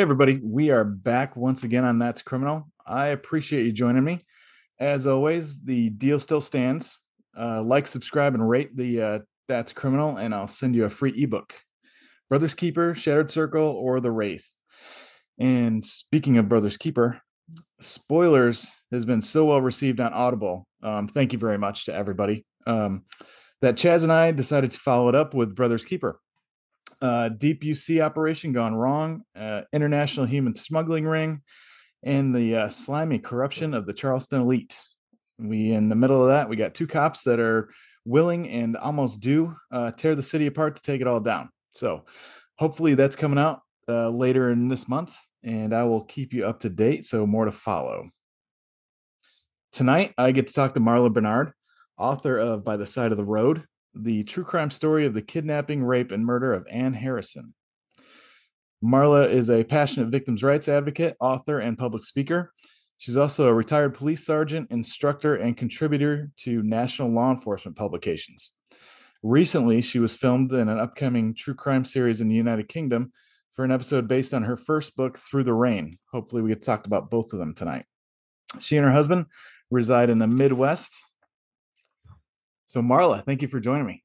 Hey, everybody. We are back once again on That's Criminal. I appreciate you joining me. As always, the deal still stands. Uh, like, subscribe, and rate the uh, That's Criminal, and I'll send you a free ebook Brothers Keeper, Shattered Circle, or The Wraith. And speaking of Brothers Keeper, Spoilers has been so well received on Audible. Um, thank you very much to everybody. Um, that Chaz and I decided to follow it up with Brothers Keeper uh, deep UC operation gone wrong, uh, international human smuggling ring, and the uh, slimy corruption of the Charleston elite. We in the middle of that, we got two cops that are willing and almost do uh, tear the city apart to take it all down. So hopefully that's coming out uh, later in this month, and I will keep you up to date. So more to follow. Tonight, I get to talk to Marla Bernard, author of By the Side of the Road, the true crime story of the kidnapping, rape, and murder of Ann Harrison. Marla is a passionate victims' rights advocate, author, and public speaker. She's also a retired police sergeant, instructor, and contributor to national law enforcement publications. Recently, she was filmed in an upcoming true crime series in the United Kingdom for an episode based on her first book, Through the Rain. Hopefully, we get talked about both of them tonight. She and her husband reside in the Midwest so, Marla, thank you for joining me.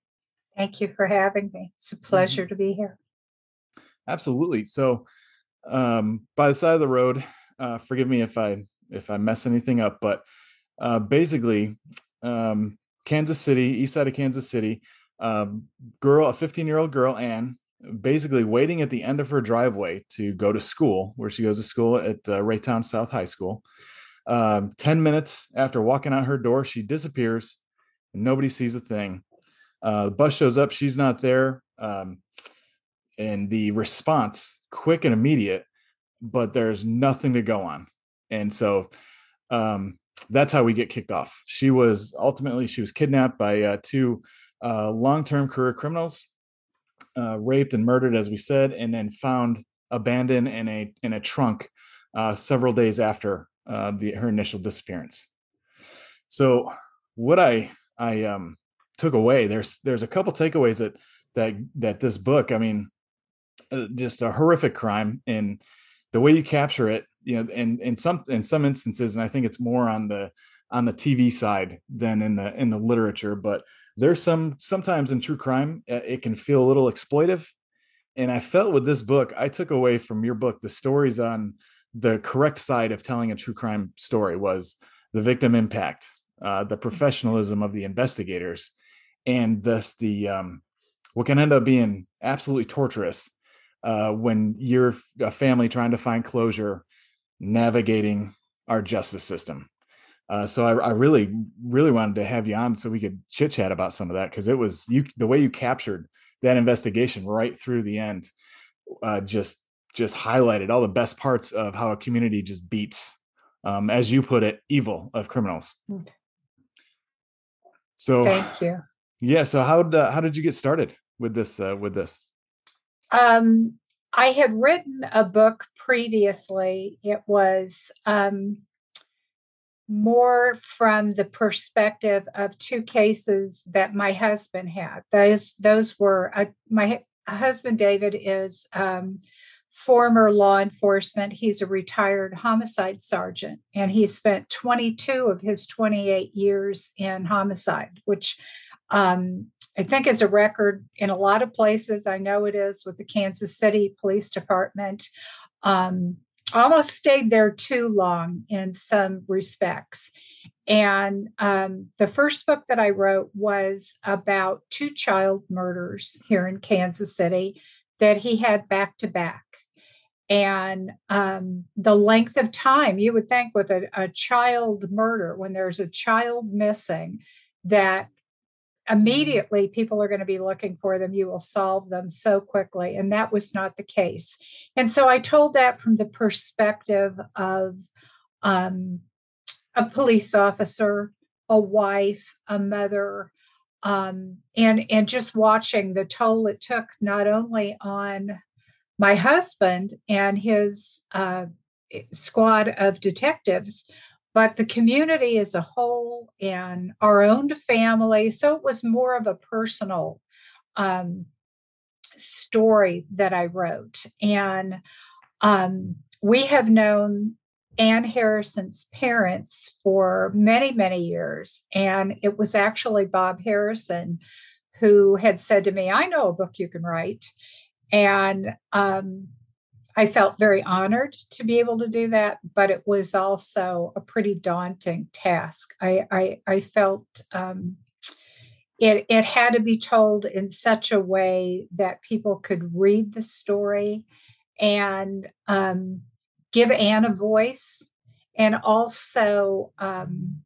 Thank you for having me. It's a mm-hmm. pleasure mm-hmm. to be here. Absolutely. So, um, by the side of the road, uh, forgive me if I if I mess anything up, but uh, basically, um, Kansas City, east side of Kansas City, um, girl, a 15 year old girl, Ann, basically waiting at the end of her driveway to go to school, where she goes to school at uh, Raytown South High School. Um, 10 minutes after walking out her door, she disappears nobody sees a thing. Uh, the bus shows up, she's not there. Um, and the response, quick and immediate, but there's nothing to go on. And so um, that's how we get kicked off. She was ultimately she was kidnapped by uh, two uh, long-term career criminals, uh, raped and murdered, as we said, and then found abandoned in a in a trunk uh, several days after uh, the her initial disappearance. So what I I um took away. There's there's a couple takeaways that that that this book. I mean, uh, just a horrific crime and the way you capture it. You know, in in some in some instances, and I think it's more on the on the TV side than in the in the literature. But there's some sometimes in true crime uh, it can feel a little exploitive. And I felt with this book, I took away from your book the stories on the correct side of telling a true crime story was the victim impact uh, the professionalism of the investigators, and thus the um, what can end up being absolutely torturous uh, when you're a family trying to find closure, navigating our justice system. Uh, so I, I, really, really wanted to have you on so we could chit chat about some of that because it was you the way you captured that investigation right through the end, uh, just just highlighted all the best parts of how a community just beats, um, as you put it, evil of criminals. So thank you. Yeah. So how uh, how did you get started with this uh, with this? Um, I had written a book previously. It was um, more from the perspective of two cases that my husband had. Those those were uh, my husband David is um, former law enforcement. He's a retired homicide sergeant, and he spent 22 of his 28 years in homicide, which um, I think is a record in a lot of places. I know it is with the Kansas City Police Department. Um, almost stayed there too long in some respects. And um, the first book that I wrote was about two child murders here in Kansas City that he had back to back and um, the length of time you would think with a, a, child murder when there's a child missing that immediately people are going to be looking for them you will solve them so quickly and that was not the case. And so i told that from the perspective of um, a police officer a wife a mother um, and and just watching the toll it took not only on my husband and his uh, squad of detectives, but the community as a whole and our own family. So it was more of a personal um, story that I wrote. And um, we have known Ann Harrison's parents for many, many years. And it was actually Bob Harrison who had said to me, I know a book you can write. And um, I felt very honored to be able to do that, but it was also a pretty daunting task. I, I, I felt um, it, it had to be told in such a way that people could read the story and um, give Ann a voice and also um,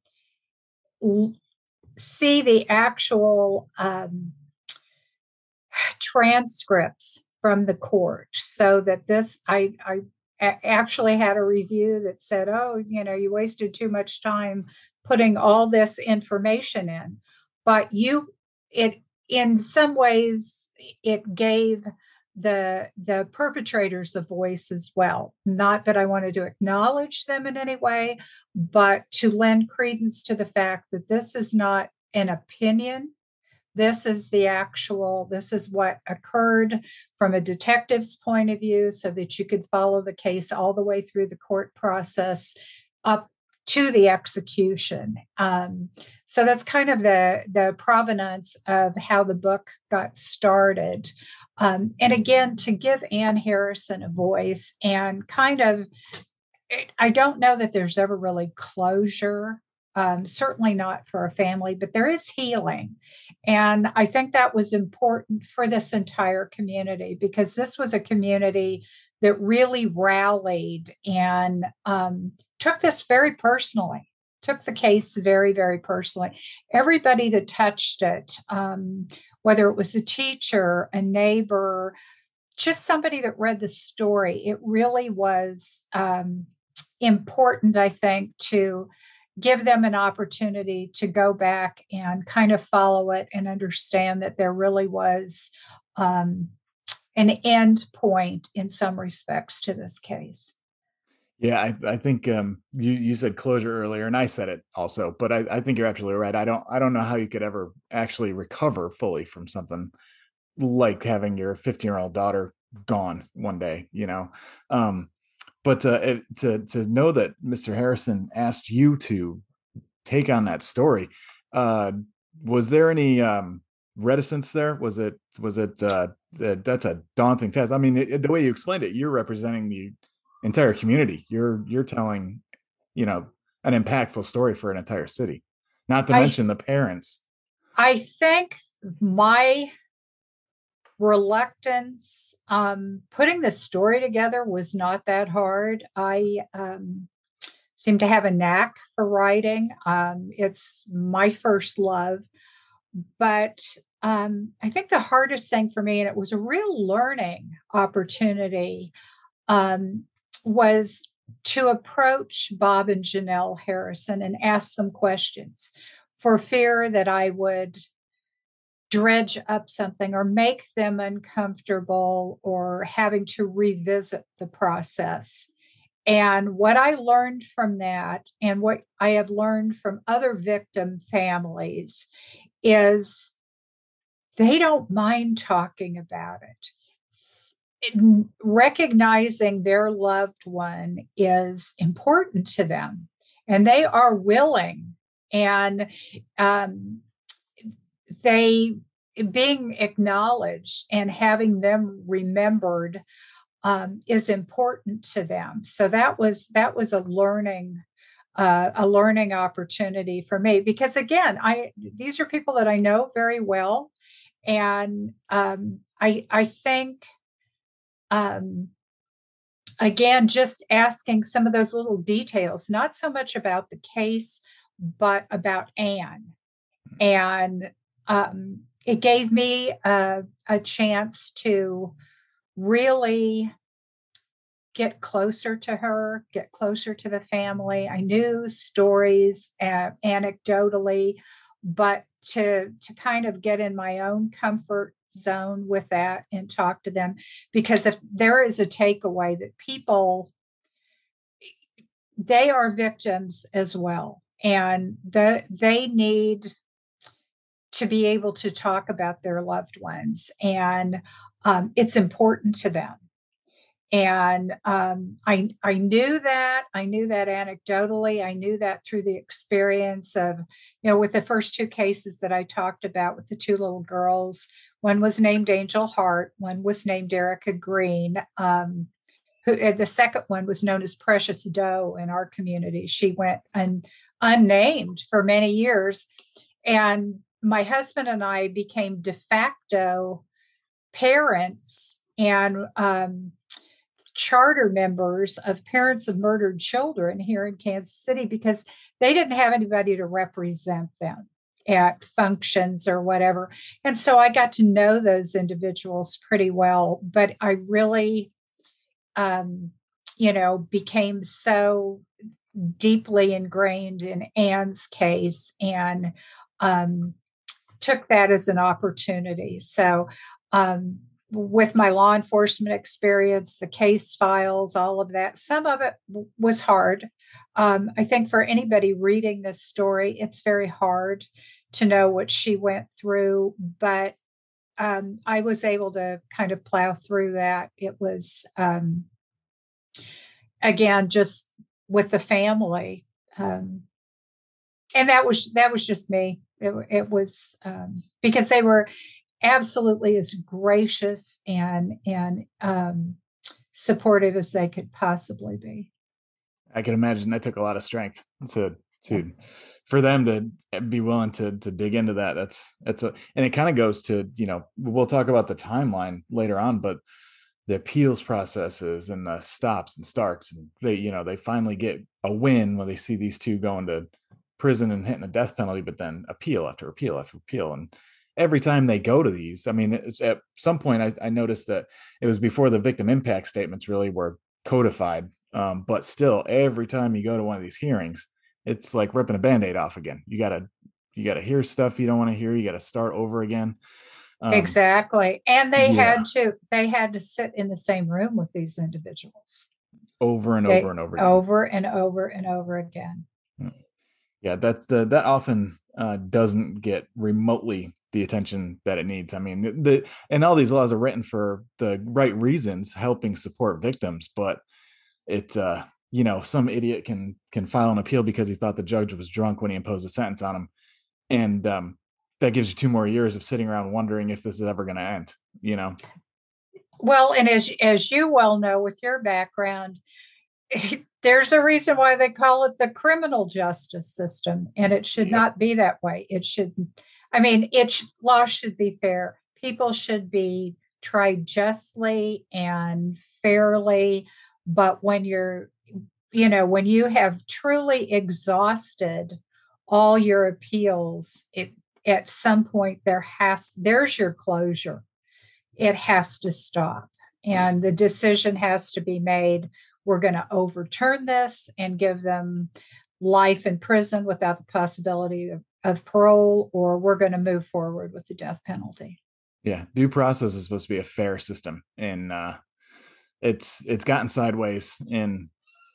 see the actual um, transcripts from the court so that this I, I actually had a review that said oh you know you wasted too much time putting all this information in. But you it in some ways it gave the the perpetrators a voice as well. Not that i wanted to acknowledge them in any way but to lend credence to the fact that this is not an opinion this is the actual this is what occurred from a detective's point of view so that you could follow the case all the way through the court process up to the execution. Um, so that's kind of the the provenance of how the book got started. Um, and again to give ann harrison a voice and kind of i don't know that there's ever really closure um, certainly not for a family, but there is healing. And I think that was important for this entire community because this was a community that really rallied and um, took this very personally, took the case very, very personally. Everybody that touched it, um, whether it was a teacher, a neighbor, just somebody that read the story, it really was um, important, I think, to give them an opportunity to go back and kind of follow it and understand that there really was um, an end point in some respects to this case. Yeah, I, I think um, you you said closure earlier, and I said it also, but I, I think you're absolutely right. I don't I don't know how you could ever actually recover fully from something like having your 15 year old daughter gone one day. You know, um, but uh, to to know that Mr. Harrison asked you to take on that story, uh, was there any um, reticence there? Was it was it uh, that's a daunting task? I mean, it, the way you explained it, you're representing the entire community. You're you're telling, you know, an impactful story for an entire city. Not to I, mention the parents. I think my reluctance um, putting the story together was not that hard. I um, seem to have a knack for writing. Um, it's my first love. But um, i think the hardest thing for me and it was a real learning opportunity um, was to approach bob and janelle harrison and ask them questions for fear that i would dredge up something or make them uncomfortable or having to revisit the process. And what I learned from that, and what I have learned from other victim families, is they don't mind talking about it. recognizing their loved one is important to them, and they are willing. And um, they being acknowledged and having them remembered um, is important to them. So that was that was a learning uh, a learning opportunity for me because again, I these are people that I know very well, and um, I I think um, again just asking some of those little details, not so much about the case, but about Ann and um, it gave me a, a chance to really get closer to her, get closer to the family. I knew stories uh, anecdotally, but to to kind of get in my own comfort zone with that and talk to them because if there is a takeaway that people they are victims as well and the, they need to be able to talk about their loved ones and um, it's important to them and um, I I knew that I knew that anecdotally. I knew that through the experience of you know with the first two cases that I talked about with the two little girls. One was named Angel Hart. One was named Erica Green. Um, who the second one was known as Precious Doe in our community. She went un, unnamed for many years, and my husband and I became de facto parents and um, charter members of parents of murdered children here in Kansas City because they didn't have anybody to represent them at functions or whatever. And so I got to know those individuals pretty well, but I really, um, you know, became so deeply ingrained in Ann's case and um, took that as an opportunity. So um, with my law enforcement experience, the case files, all of that, some of it w- was hard. Um, I think for anybody reading this story, it's very hard to know what she went through, but um, I was able to kind of plow through that. It was, um, again, just with the family. Um, and that was that was just me. It, it was um, because they were absolutely as gracious and and um, supportive as they could possibly be. I can imagine that took a lot of strength to to for them to be willing to to dig into that. That's that's a and it kind of goes to you know we'll talk about the timeline later on, but the appeals processes and the stops and starts and they you know they finally get a win when they see these two going to prison and hitting the death penalty, but then appeal after appeal after appeal and every time they go to these, I mean, at some point I, I, noticed that it was before the victim impact statements really were codified. Um, but still, every time you go to one of these hearings, it's like ripping a band-aid off again. You gotta you gotta hear stuff you don't want to hear. You gotta start over again. Um, exactly. And they yeah. had to they had to sit in the same room with these individuals. Over and they, over and over again. Over and over and over again. Hmm. Yeah, that's the that often uh, doesn't get remotely the attention that it needs. I mean, the and all these laws are written for the right reasons, helping support victims, but it's uh you know some idiot can can file an appeal because he thought the judge was drunk when he imposed a sentence on him and um that gives you two more years of sitting around wondering if this is ever going to end you know well and as as you well know with your background there's a reason why they call it the criminal justice system and it should not be that way it should I mean, it law should be fair. People should be tried justly and fairly. But when you're, you know, when you have truly exhausted all your appeals, it at some point there has there's your closure. It has to stop. And the decision has to be made. We're going to overturn this and give them life in prison without the possibility of of parole or we're going to move forward with the death penalty. Yeah, due process is supposed to be a fair system and uh it's it's gotten sideways in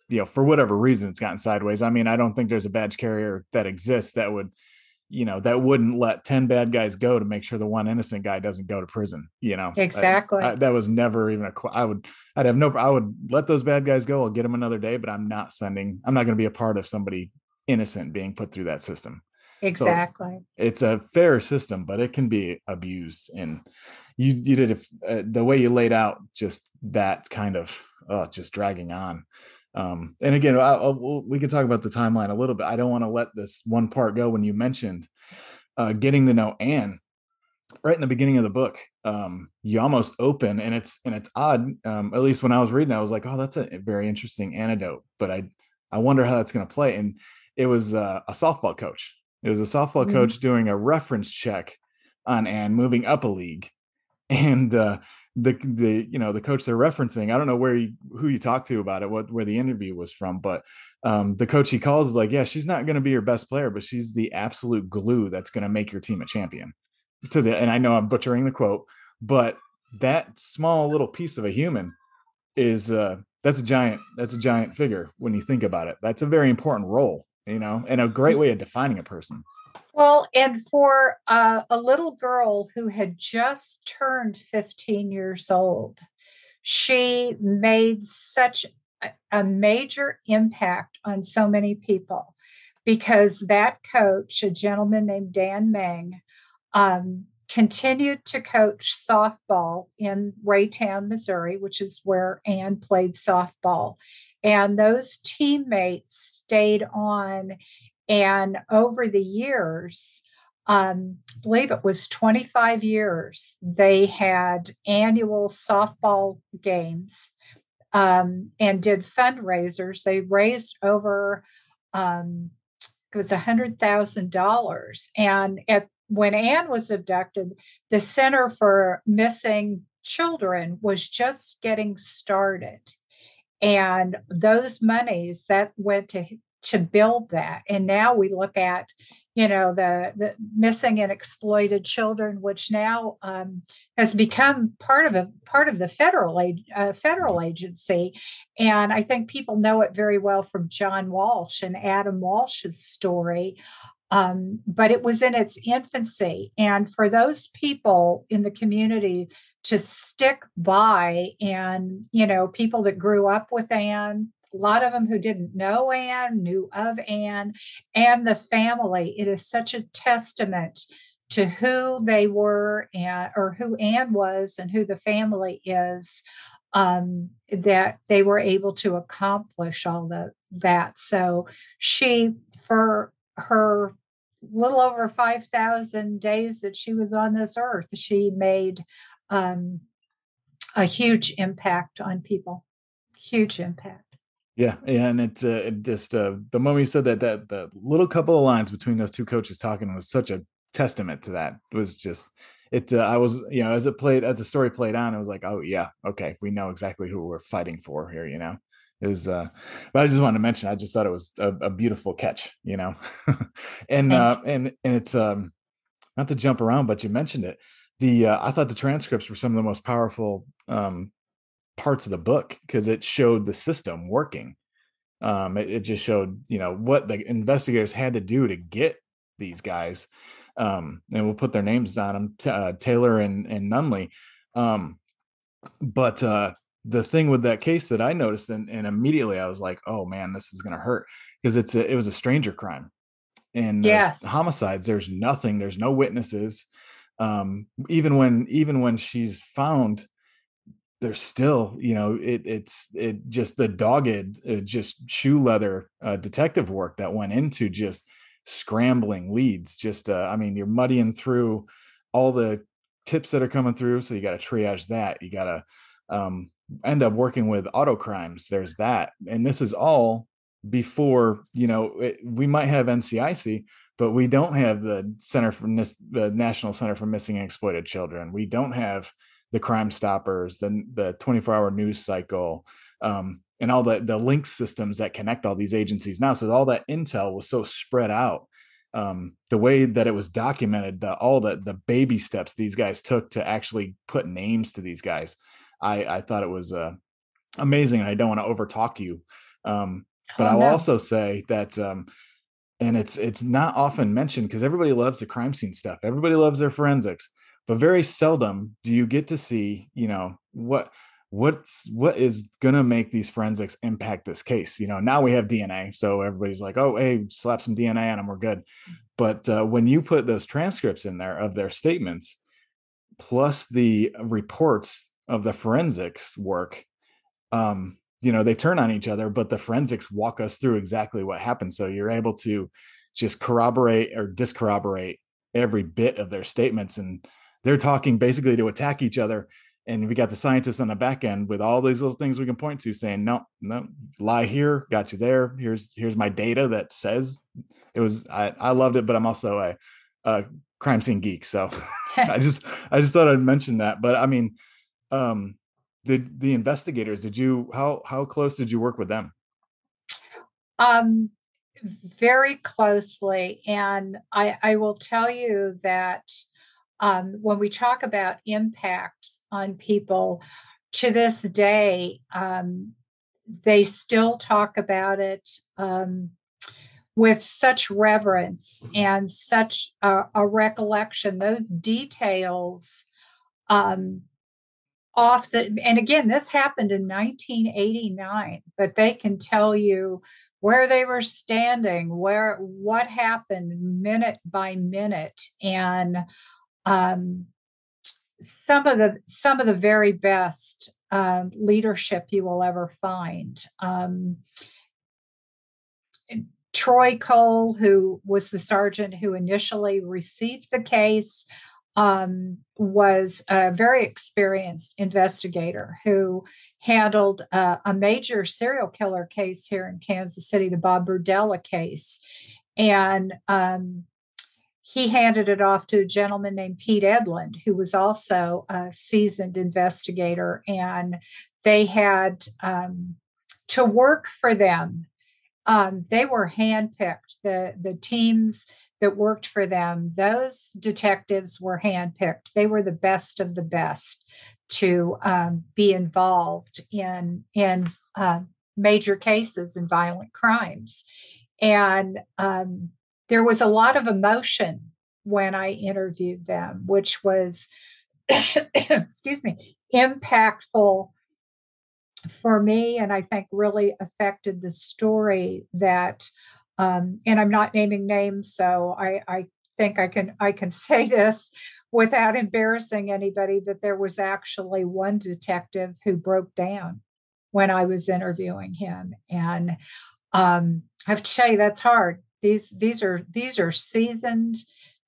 you know for whatever reason it's gotten sideways. I mean, I don't think there's a badge carrier that exists that would you know that wouldn't let 10 bad guys go to make sure the one innocent guy doesn't go to prison you know exactly I, I, that was never even a i would i'd have no i would let those bad guys go i'll get them another day but i'm not sending i'm not going to be a part of somebody innocent being put through that system Exactly. So it's a fair system, but it can be abused. And you you did if, uh, the way you laid out just that kind of uh, just dragging on. Um, and again, I, I, we can talk about the timeline a little bit. I don't want to let this one part go when you mentioned uh, getting to know Ann right in the beginning of the book. Um, you almost open, and it's and it's odd. Um, at least when I was reading, I was like, "Oh, that's a very interesting anecdote." But I I wonder how that's going to play. And it was uh, a softball coach it was a softball mm-hmm. coach doing a reference check on Ann moving up a league, and uh, the the you know the coach they're referencing. I don't know where you, who you talked to about it, what where the interview was from, but um, the coach he calls is like, yeah, she's not going to be your best player, but she's the absolute glue that's going to make your team a champion. To the and I know I'm butchering the quote, but that small little piece of a human is uh that's a giant that's a giant figure when you think about it. That's a very important role you know, and a great way of defining a person. Well, and for uh, a little girl who had just turned 15 years old, she made such a major impact on so many people because that coach, a gentleman named Dan Meng, um, continued to coach softball in Raytown, Missouri, which is where Ann played softball. And those teammates stayed on. And over the years, um, I believe it was 25 years, they had annual softball games um, and did fundraisers. They raised over, um, it was $100,000. And at when Ann was abducted, the Center for Missing Children was just getting started. And those monies that went to to build that. And now we look at, you know, the, the missing and exploited children, which now um, has become part of a part of the federal uh, federal agency. And I think people know it very well from John Walsh and Adam Walsh's story. Um, but it was in its infancy. And for those people in the community to stick by and, you know, people that grew up with Ann, a lot of them who didn't know Ann, knew of Ann, and the family. It is such a testament to who they were and or who Ann was and who the family is um, that they were able to accomplish all the that. So she for her little over 5,000 days that she was on this earth, she made um, a huge impact on people. Huge impact. Yeah, and it's uh, it just uh, the moment you said that that the little couple of lines between those two coaches talking was such a testament to that. It was just it. Uh, I was you know as it played as the story played on, it was like oh yeah okay we know exactly who we're fighting for here. You know, it was uh but i just wanted to mention i just thought it was a, a beautiful catch you know and uh and and it's um not to jump around but you mentioned it the uh, i thought the transcripts were some of the most powerful um parts of the book because it showed the system working um it, it, just showed you know what the investigators had to do to get these guys um and we'll put their names on them uh, taylor and and nunley um but uh the thing with that case that I noticed, and, and immediately I was like, oh man, this is going to hurt because it's a, it was a stranger crime. And yes. homicides, there's nothing, there's no witnesses. Um, even when even when she's found, there's still, you know, it it's it just the dogged, uh, just shoe leather uh, detective work that went into just scrambling leads. Just, uh, I mean, you're muddying through all the tips that are coming through, so you got to triage that. You got to um, end up working with auto crimes there's that and this is all before you know it, we might have ncic but we don't have the center for the national center for missing and exploited children we don't have the crime stoppers the, the 24 hour news cycle um, and all the the link systems that connect all these agencies now so all that intel was so spread out um, the way that it was documented the all the the baby steps these guys took to actually put names to these guys I I thought it was uh, amazing. And I don't want to overtalk you, um, but oh, I'll no. also say that. Um, and it's it's not often mentioned because everybody loves the crime scene stuff. Everybody loves their forensics, but very seldom do you get to see, you know, what what's what is going to make these forensics impact this case you know now we have dna so everybody's like oh hey slap some dna on them we're good. But uh, when you put those transcripts in there of their statements plus the reports of the forensics work um you know they turn on each other but the forensics walk us through exactly what happened. So you're able to just corroborate or discorroborate every bit of their statements and they're talking basically to attack each other and we got the scientists on the back end with all these little things we can point to saying no no lie here got you there. Here's here's my data that says it was i, I loved it but i'm also a, a crime scene geek. So i just i just thought i'd mention that but i mean um the the investigators did you how how close did you work with them? Um very closely and i i will tell you that um when we talk about impacts on people to this day um they still talk about it um with such reverence and such a, a recollection. Those details um off the and again this happened in 1989 but they can tell you where they were standing where what happened minute by minute and um, some of the some of the very best um, leadership you will ever find um, Troy Cole, who was the sergeant who initially received the case, um, was a very experienced investigator who handled uh, a major serial killer case here in Kansas City, the Bob Berdella case. And um, he handed it off to a gentleman named Pete Edlund, who was also a seasoned investigator. And they had um, to work for them. Um, they were handpicked. The the teams that worked for them, those detectives were handpicked. They were the best of the best to um, be involved in in uh, major cases and violent crimes, and um, there was a lot of emotion when I interviewed them, which was, excuse me, impactful for me, and I think really affected the story that um, and I'm not naming names, so I, I think I can I can say this without embarrassing anybody that there was actually one detective who broke down when I was interviewing him, and um, I have to tell you that's hard. These these are these are seasoned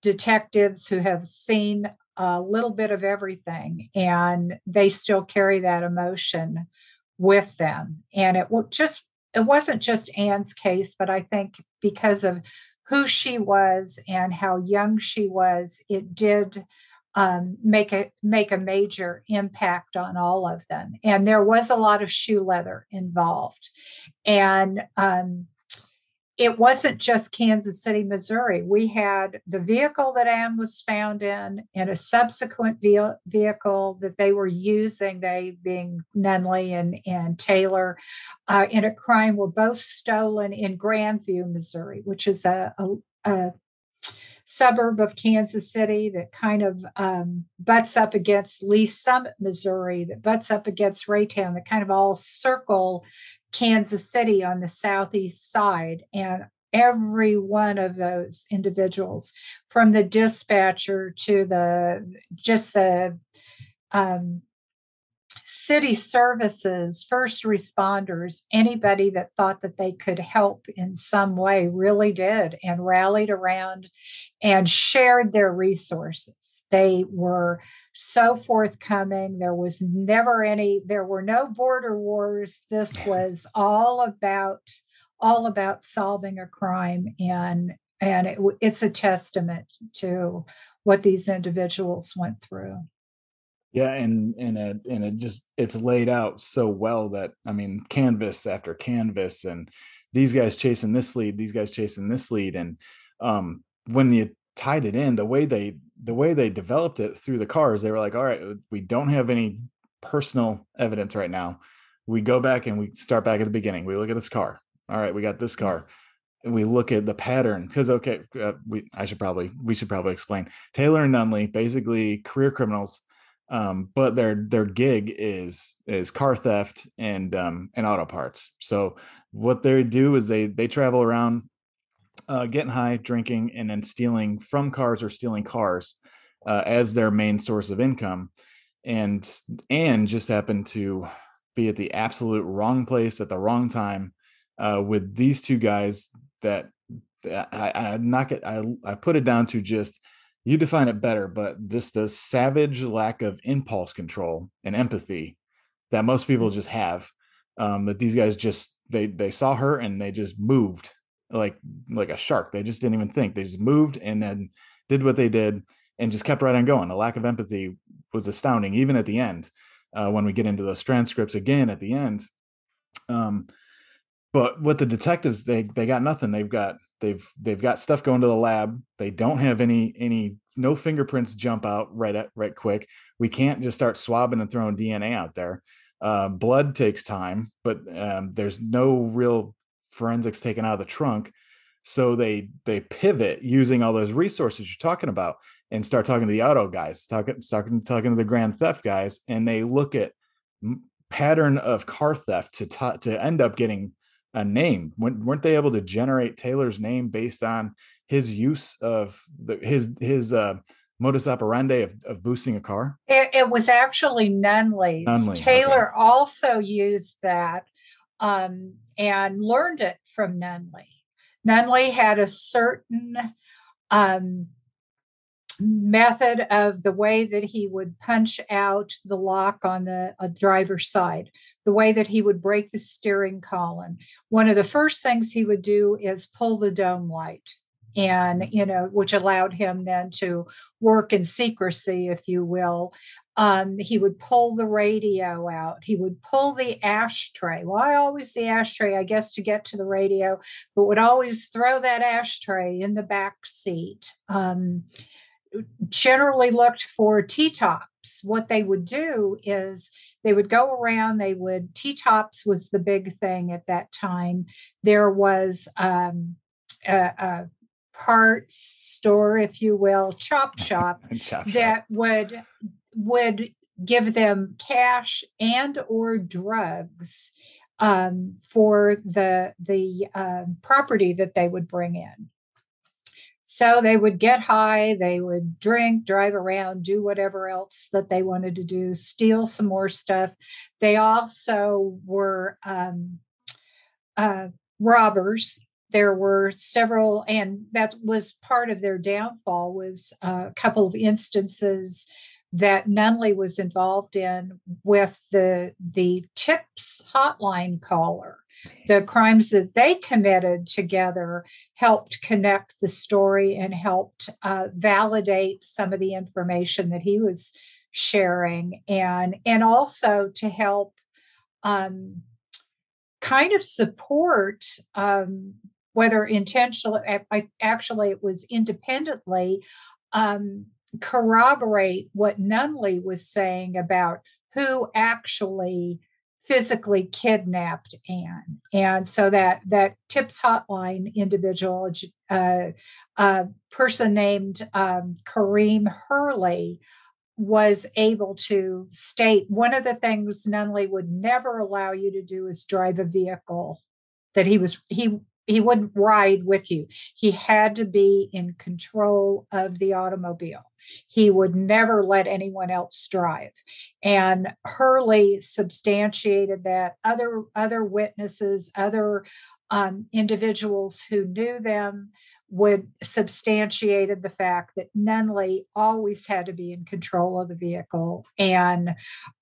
detectives who have seen a little bit of everything, and they still carry that emotion with them, and it just it wasn't just Ann's case, but I think because of who she was and how young she was, it did um, make a make a major impact on all of them. And there was a lot of shoe leather involved, and um, it wasn't just Kansas City, Missouri. We had the vehicle that Ann was found in and a subsequent ve- vehicle that they were using, they being Nunley and, and Taylor, uh, in a crime were both stolen in Grandview, Missouri, which is a, a, a suburb of Kansas City that kind of um, butts up against Lee's Summit, Missouri, that butts up against Raytown, that kind of all circle Kansas City on the southeast side. And every one of those individuals, from the dispatcher to the just the um, city services, first responders, anybody that thought that they could help in some way really did and rallied around and shared their resources. They were so forthcoming. There was never any, there were no border wars. This was all about all about solving a crime and and it, it's a testament to what these individuals went through yeah and and it and it just it's laid out so well that i mean canvas after canvas and these guys chasing this lead these guys chasing this lead and um when you tied it in the way they the way they developed it through the cars, they were like, all right, we don't have any personal evidence right now. We go back and we start back at the beginning. We look at this car. All right, we got this car. And we look at the pattern because okay, uh, we I should probably we should probably explain Taylor and Nunley basically career criminals, um, but their their gig is is car theft and um, and auto parts. So what they do is they they travel around uh, getting high, drinking, and then stealing from cars or stealing cars uh, as their main source of income. And and just happened to be at the absolute wrong place at the wrong time uh, with these two guys that, that I, I knock it. I I put it down to just you define it better, but just the savage lack of impulse control and empathy that most people just have. Um, that these guys just they they saw her and they just moved like like a shark. They just didn't even think. They just moved and then did what they did and just kept right on going. The lack of empathy was astounding, even at the end uh, when we get into those transcripts again at the end. Um, but with the detectives they they got nothing. They've got they've they've got stuff going to the lab. They don't have any any no fingerprints jump out right at right quick. We can't just start swabbing and throwing DNA out there. Uh, blood takes time, but um, there's no real forensics taken out of the trunk. so they they pivot using all those resources you're talking about and start talking to the auto guys talking talking talking to the grand theft guys and they look at pattern of car theft to t- to end up getting a name weren't they able to generate taylor's name based on his use of the, his his uh, modus operandi of, of boosting a car? It, it was actually Nunley's. Nunley, Taylor okay. also used that um, and learned it from Nunley. Nunley had a certain um, method of the way that he would punch out the lock on the driver's side, the way that he would break the steering column. One of the first things he would do is pull the dome light and you know which allowed him then to work in secrecy if you will. Um, he would pull the radio out. He would pull the ashtray. Why well, always the ashtray i guess to get to the radio but would always throw that ashtray in the back seat. Um, generally looked for t-tops what they would do is they would go around they would t-tops was the big thing at that time. There was um, a, a parts store, if you will, chop shop, chop that would would give them cash and or drugs um, for the the uh, property that they would bring in. So they would get high, they would drink, drive around, do whatever else that they wanted to do, steal some more stuff. They also were um, uh, robbers there were several and that was part of their downfall was a couple of instances that Nunley was involved in with the the tips hotline caller. The crimes that they committed together helped connect the story and helped uh, validate some of the information that he was sharing, and and also to help um, kind of support um, whether intentionally, actually, it was independently, um, corroborate what Nunley was saying about who actually physically kidnapped Ann. And so that that TIPS hotline individual, uh, a person named um, Kareem Hurley, was able to state one of the things Nunley would never allow you to do is drive a vehicle that he was he he wouldn't ride with you. He had to be in control of the automobile. He would never let anyone else drive. And Hurley substantiated that. Other other witnesses, other um, individuals who knew them would substantiated the fact that Nunley always had to be in control of the vehicle and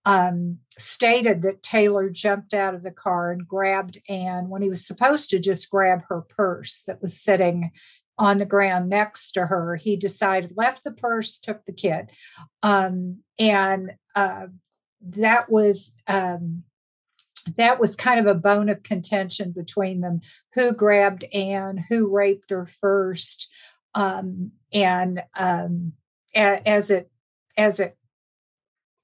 um, stated that Taylor jumped out of the car and grabbed Ann when he was supposed to just grab her purse that was sitting on the ground next to her. He decided, left the purse, took the kid. Um, and uh, that was um, that was kind of a bone of contention between them who grabbed Ann, who raped her first. Um, and um, a, as it as it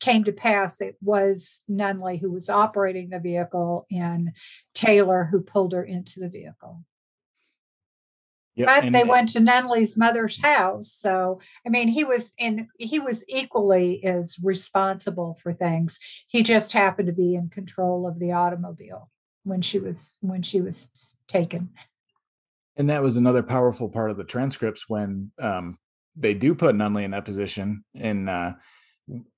came to pass, it was Nunley who was operating the vehicle and Taylor who pulled her into the vehicle. Yep, but they went to Nunley's mother's house. So, I mean, he was and he was equally as responsible for things. He just happened to be in control of the automobile when she was when she was taken. And that was another powerful part of the transcripts when um, they do put Nunley in that position. And uh,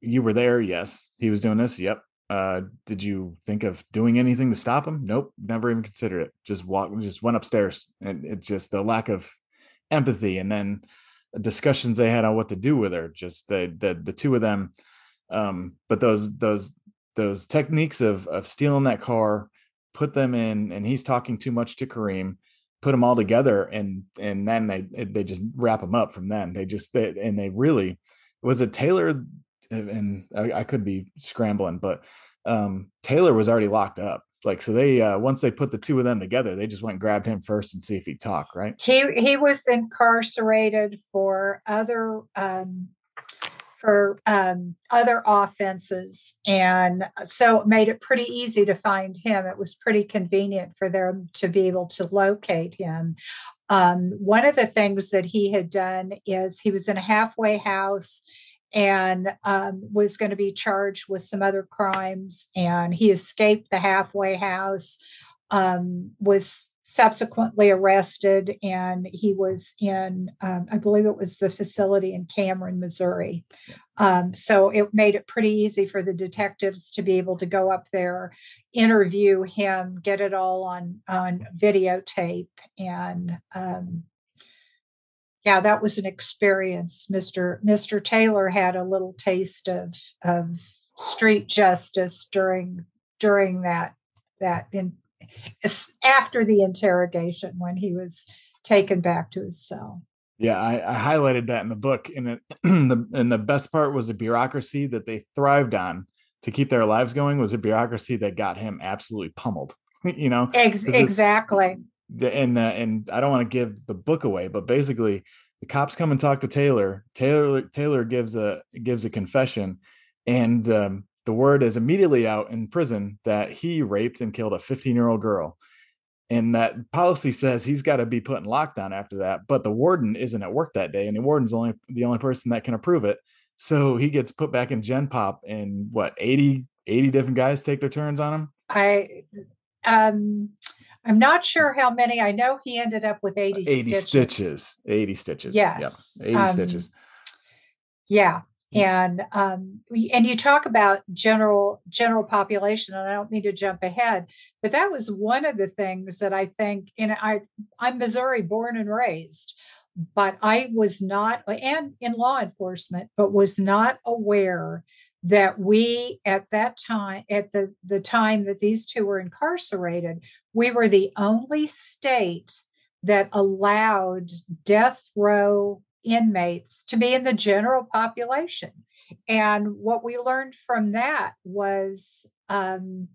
you were there, yes. He was doing this, yep. Uh, did you think of doing anything to stop him? Nope, never even considered it. Just walked, just went upstairs, and it's just the lack of empathy, and then discussions they had on what to do with her. Just the the the two of them. Um, but those those those techniques of of stealing that car, put them in, and he's talking too much to Kareem. Put them all together, and and then they they just wrap them up from then. They just they, and they really was it Taylor and I, I could be scrambling, but um, Taylor was already locked up. Like so, they uh, once they put the two of them together, they just went and grabbed him first and see if he'd talk. Right? He he was incarcerated for other um, for um, other offenses. And so it made it pretty easy to find him. It was pretty convenient for them to be able to locate him. Um, one of the things that he had done is he was in a halfway house and um, was going to be charged with some other crimes. And he escaped the halfway house, um, was subsequently arrested, and he was in, um, I believe it was the facility in Cameron, Missouri. Um, so it made it pretty easy for the detectives to be able to go up there, interview him, get it all on on videotape, and um, yeah, that was an experience. Mr. Mr. Taylor had a little taste of of street justice during during that that in after the interrogation when he was taken back to his cell. Yeah, I, I highlighted that in the book, and it, the and the best part was the bureaucracy that they thrived on to keep their lives going was a bureaucracy that got him absolutely pummeled. you know, Ex- exactly. And uh, and I don't want to give the book away, but basically, the cops come and talk to Taylor. Taylor Taylor gives a gives a confession, and um, the word is immediately out in prison that he raped and killed a 15 year old girl. And that policy says he's got to be put in lockdown after that. But the warden isn't at work that day, and the warden's only the only person that can approve it. So he gets put back in Gen Pop, and what 80, 80 different guys take their turns on him. I um I'm not sure how many. I know he ended up with 80, 80 stitches. stitches. 80 stitches. Yes. Yep. 80 um, stitches. Yeah and um, and you talk about general general population and i don't mean to jump ahead but that was one of the things that i think and i i'm missouri born and raised but i was not and in law enforcement but was not aware that we at that time at the the time that these two were incarcerated we were the only state that allowed death row inmates to be in the general population. And what we learned from that was um,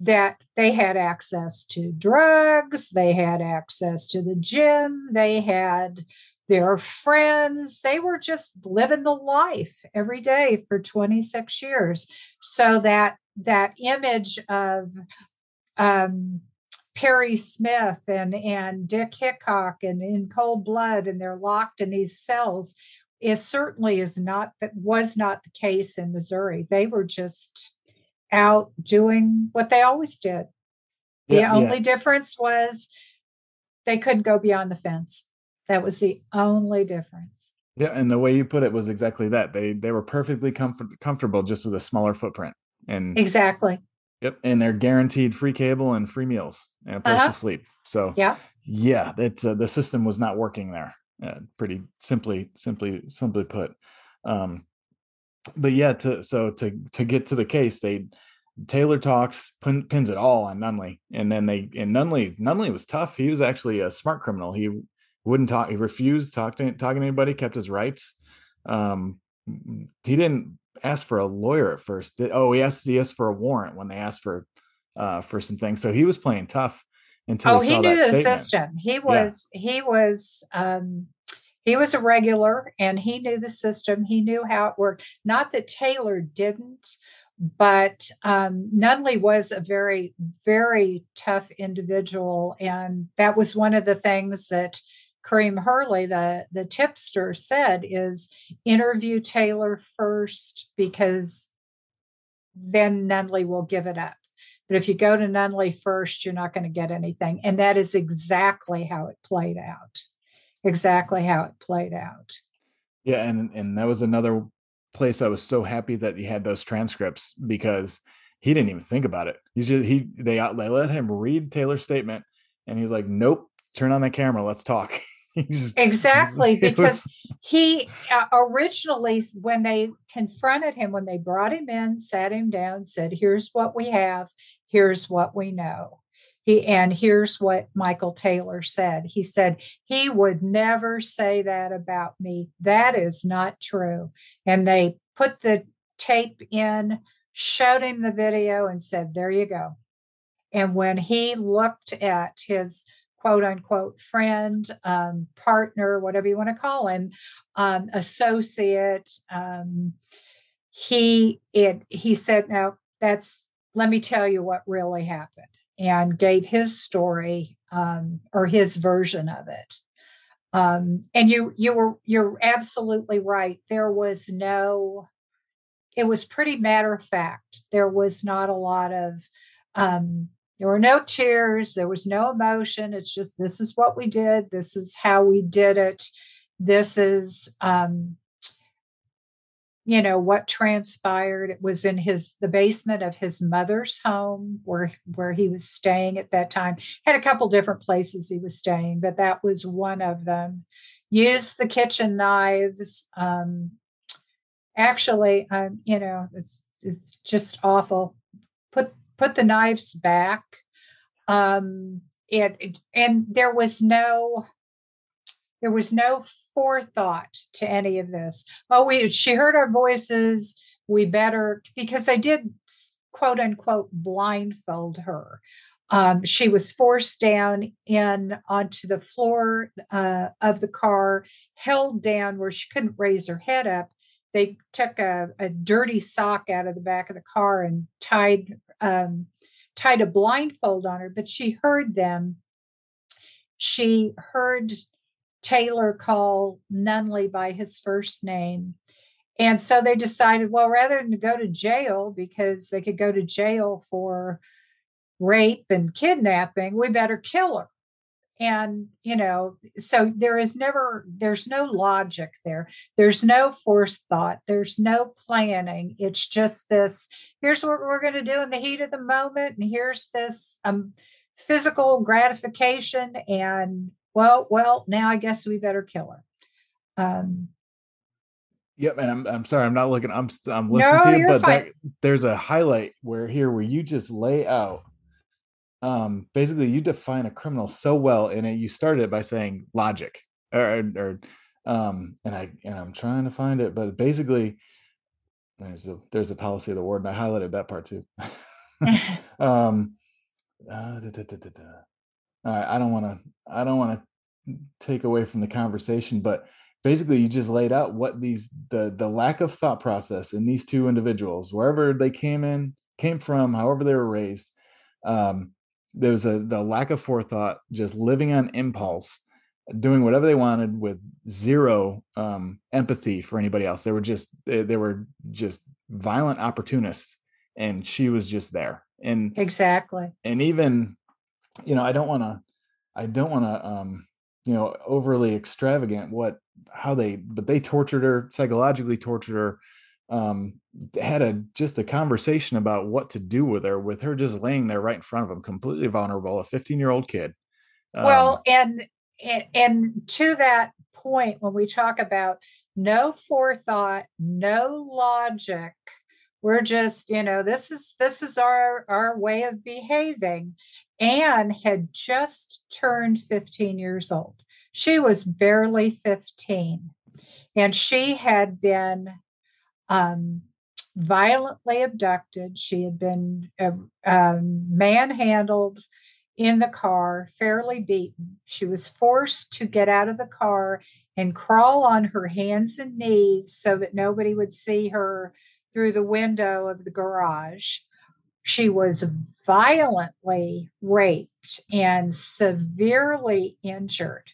that they had access to drugs, they had access to the gym, they had their friends. They were just living the life every day for 26 years. So that that image of um, Perry Smith and and Dick Hickok and in cold blood and they're locked in these cells is certainly is not that was not the case in Missouri. They were just out doing what they always did. The yeah, only yeah. difference was they couldn't go beyond the fence. That was the only difference. Yeah, and the way you put it was exactly that. They they were perfectly comfort, comfortable just with a smaller footprint. And exactly. Yep, and they're guaranteed free cable and free meals and a place uh-huh. to sleep. So yeah, yeah, that uh, the system was not working there. Uh, pretty simply, simply, simply put. Um, but yeah, to so to to get to the case, they Taylor talks pin, pins it all on Nunley, and then they and Nunley Nunley was tough. He was actually a smart criminal. He wouldn't talk. He refused talk to talking to anybody. Kept his rights. Um, he didn't ask for a lawyer at first. Did, oh, he asked, he asked for a warrant when they asked for uh, for some things. So he was playing tough until oh, he, knew the statement. system. He was yeah. he was um, he was a regular and he knew the system. He knew how it worked. Not that Taylor didn't, but um, Nunley was a very very tough individual, and that was one of the things that Kareem Hurley, the, the tipster, said is interview Taylor first because then Nunley will give it up. But if you go to Nunley first, you're not going to get anything. And that is exactly how it played out. Exactly how it played out. Yeah, and and that was another place I was so happy that he had those transcripts because he didn't even think about it. He just he they, they let him read Taylor's statement and he's like, "Nope, turn on the camera, let's talk." exactly because was... he uh, originally when they confronted him when they brought him in sat him down said here's what we have here's what we know. He and here's what michael taylor said. He said he would never say that about me. That is not true. And they put the tape in showed him the video and said there you go. And when he looked at his quote unquote friend, um, partner, whatever you want to call him, um, associate. Um, he it he said, "No, that's let me tell you what really happened," and gave his story um, or his version of it. Um, and you you were you're absolutely right. There was no. It was pretty matter of fact. There was not a lot of um, there were no tears, there was no emotion. It's just this is what we did, this is how we did it. This is um, you know what transpired it was in his the basement of his mother's home where where he was staying at that time had a couple different places he was staying but that was one of them used the kitchen knives um actually um you know it's it's just awful put put the knives back. Um, it, and there was no there was no forethought to any of this. Oh, we she heard our voices. We better because I did quote unquote blindfold her. Um, she was forced down in onto the floor uh, of the car, held down where she couldn't raise her head up. They took a, a dirty sock out of the back of the car and tied um, tied a blindfold on her, but she heard them. She heard Taylor call Nunley by his first name. And so they decided, well, rather than go to jail, because they could go to jail for rape and kidnapping, we better kill her and you know so there is never there's no logic there. There's no forethought. There's no planning. It's just this here's what we're going to do in the heat of the moment and here's this um, physical gratification and well well now i guess we better kill her. Um. Yep, and I'm I'm sorry, I'm not looking. I'm I'm listening no, to you, but that, there's a highlight where here where you just lay out um basically you define a criminal so well in it you started it by saying logic or, or um and i and i'm trying to find it but basically there's a there's a policy of the ward and i highlighted that part too. Um uh, da, da, da, right i don't want to i don't want to take away from the conversation but basically you just laid out what these the the lack of thought process in these two individuals wherever they came in came from however they were raised um there was a the lack of forethought, just living on impulse, doing whatever they wanted with zero um, empathy for anybody else. They were just they, they were just violent opportunists, and she was just there. And exactly. And even, you know, I don't want to, I don't want to, um, you know, overly extravagant. What how they, but they tortured her psychologically, tortured her um, had a just a conversation about what to do with her, with her just laying there right in front of him, completely vulnerable, a 15 year old kid. Um, well, and and to that point, when we talk about no forethought, no logic, we're just you know this is this is our our way of behaving. Ann had just turned 15 years old. She was barely 15, and she had been um, violently abducted. She had been uh, um, manhandled in the car, fairly beaten. She was forced to get out of the car and crawl on her hands and knees so that nobody would see her through the window of the garage. She was violently raped and severely injured.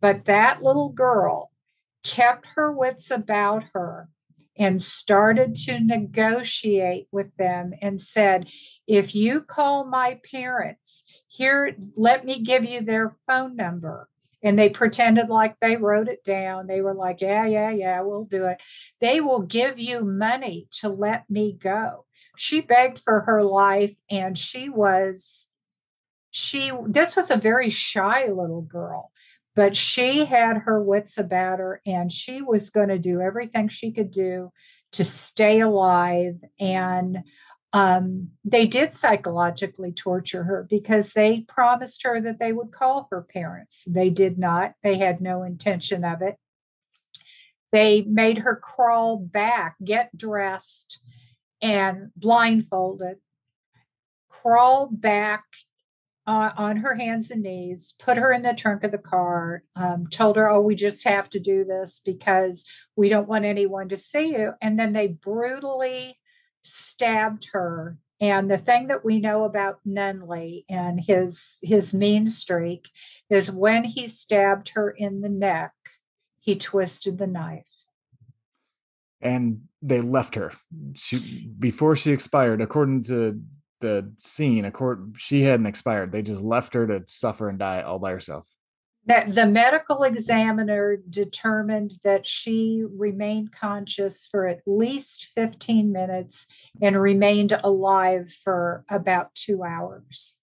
But that little girl kept her wits about her and started to negotiate with them and said, if you call my parents, here, let me give you their phone number. And they pretended like they wrote it down. They were like, yeah, yeah, yeah, we'll do it. They will give you money to let me go. She begged for her life and she was, she, this was a very shy little girl but she had her wits about her and she was going to do everything she could do to stay alive and um, they did psychologically torture her because they promised her that they would call her parents. They did not. They had no intention of it. They made her crawl back get dressed and blindfolded crawl back uh, on her hands and knees, put her in the trunk of the car, um, told her, Oh, we just have to do this because we don't want anyone to see you. And then they brutally stabbed her. And the thing that we know about Nunley and his his mean streak is when he stabbed her in the neck, he twisted the knife. And they left her. She before she expired, according to the scene, a court she hadn't expired. They just left her to suffer and die all by herself. The medical examiner determined that she remained conscious for at least 15 minutes and remained alive for about two hours.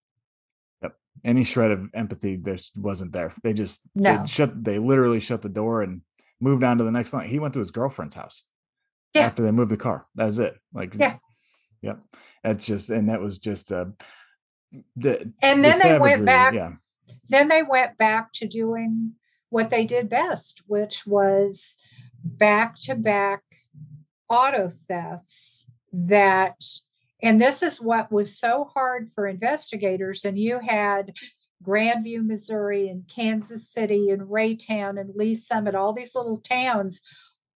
Yep. Any shred of empathy there wasn't there. They just no. they shut they literally shut the door and moved on to the next line. He went to his girlfriend's house yeah. after they moved the car. That was it. Like yeah. Yep. That's just and that was just uh the and then the they went back yeah. then they went back to doing what they did best, which was back to back auto thefts that and this is what was so hard for investigators and you had Grandview, Missouri, and Kansas City, and Raytown, and Lee Summit, all these little towns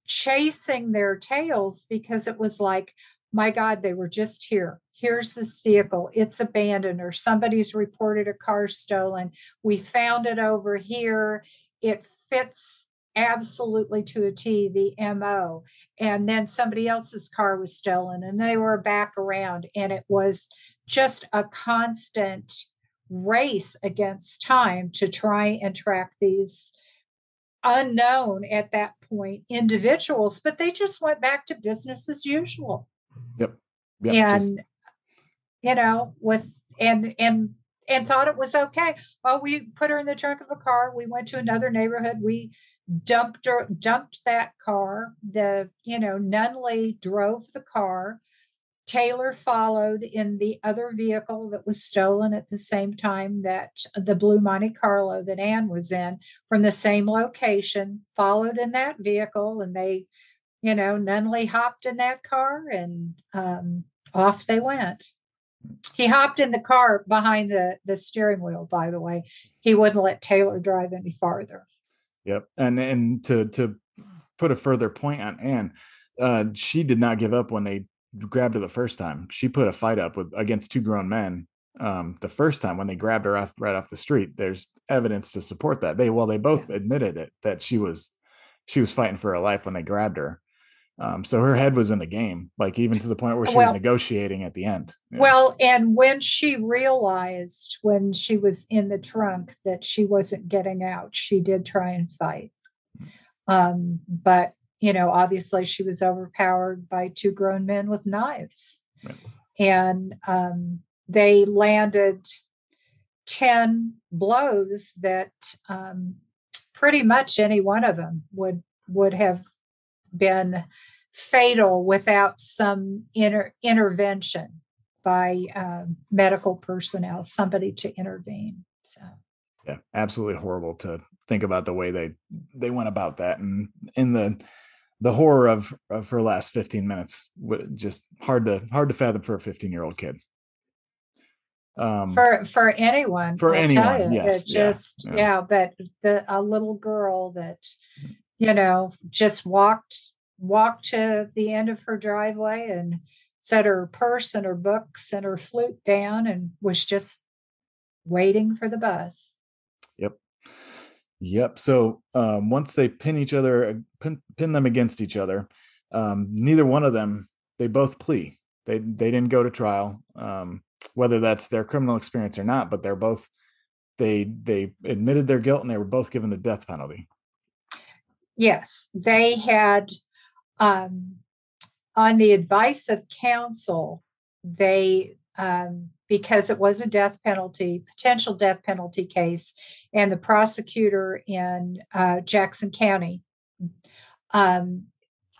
chasing their tails because it was like, my God, they were just here. Here's this vehicle. It's abandoned, or somebody's reported a car stolen. We found it over here. It fits absolutely to a T the MO. And then somebody else's car was stolen and they were back around. And it was just a constant race against time to try and track these unknown at that point individuals, but they just went back to business as usual. Yep. yep. And Just... you know, with and and and thought it was okay. Oh, we put her in the trunk of a car. We went to another neighborhood. We dumped her, dumped that car. The you know Nunley drove the car. Taylor followed in the other vehicle that was stolen at the same time that the blue Monte Carlo that Ann was in from the same location, followed in that vehicle, and they you know, Nunley hopped in that car and um, off they went. He hopped in the car behind the, the steering wheel, by the way. He wouldn't let Taylor drive any farther. Yep. And and to to put a further point on Ann, uh, she did not give up when they grabbed her the first time. She put a fight up with against two grown men um, the first time when they grabbed her off right off the street. There's evidence to support that. They well, they both yeah. admitted it that she was she was fighting for her life when they grabbed her. Um, so her head was in the game, like even to the point where she well, was negotiating at the end. Yeah. Well, and when she realized when she was in the trunk that she wasn't getting out, she did try and fight. Um, but you know, obviously she was overpowered by two grown men with knives. Right. And um, they landed 10 blows that um, pretty much any one of them would would have been fatal without some inter- intervention by um, medical personnel, somebody to intervene. So, yeah, absolutely horrible to think about the way they they went about that, and in the the horror of of her last 15 minutes, just hard to hard to fathom for a 15 year old kid. Um, for for anyone, for I'll anyone, yes, just yeah, yeah. yeah, but the a little girl that mm you know, just walked walked to the end of her driveway and set her purse and her books and her flute down and was just waiting for the bus. Yep. Yep. So um, once they pin each other, pin, pin them against each other, um, neither one of them, they both plea. They they didn't go to trial, um, whether that's their criminal experience or not. But they're both they they admitted their guilt and they were both given the death penalty. Yes, they had, um, on the advice of counsel, they, um, because it was a death penalty, potential death penalty case, and the prosecutor in uh, Jackson County um,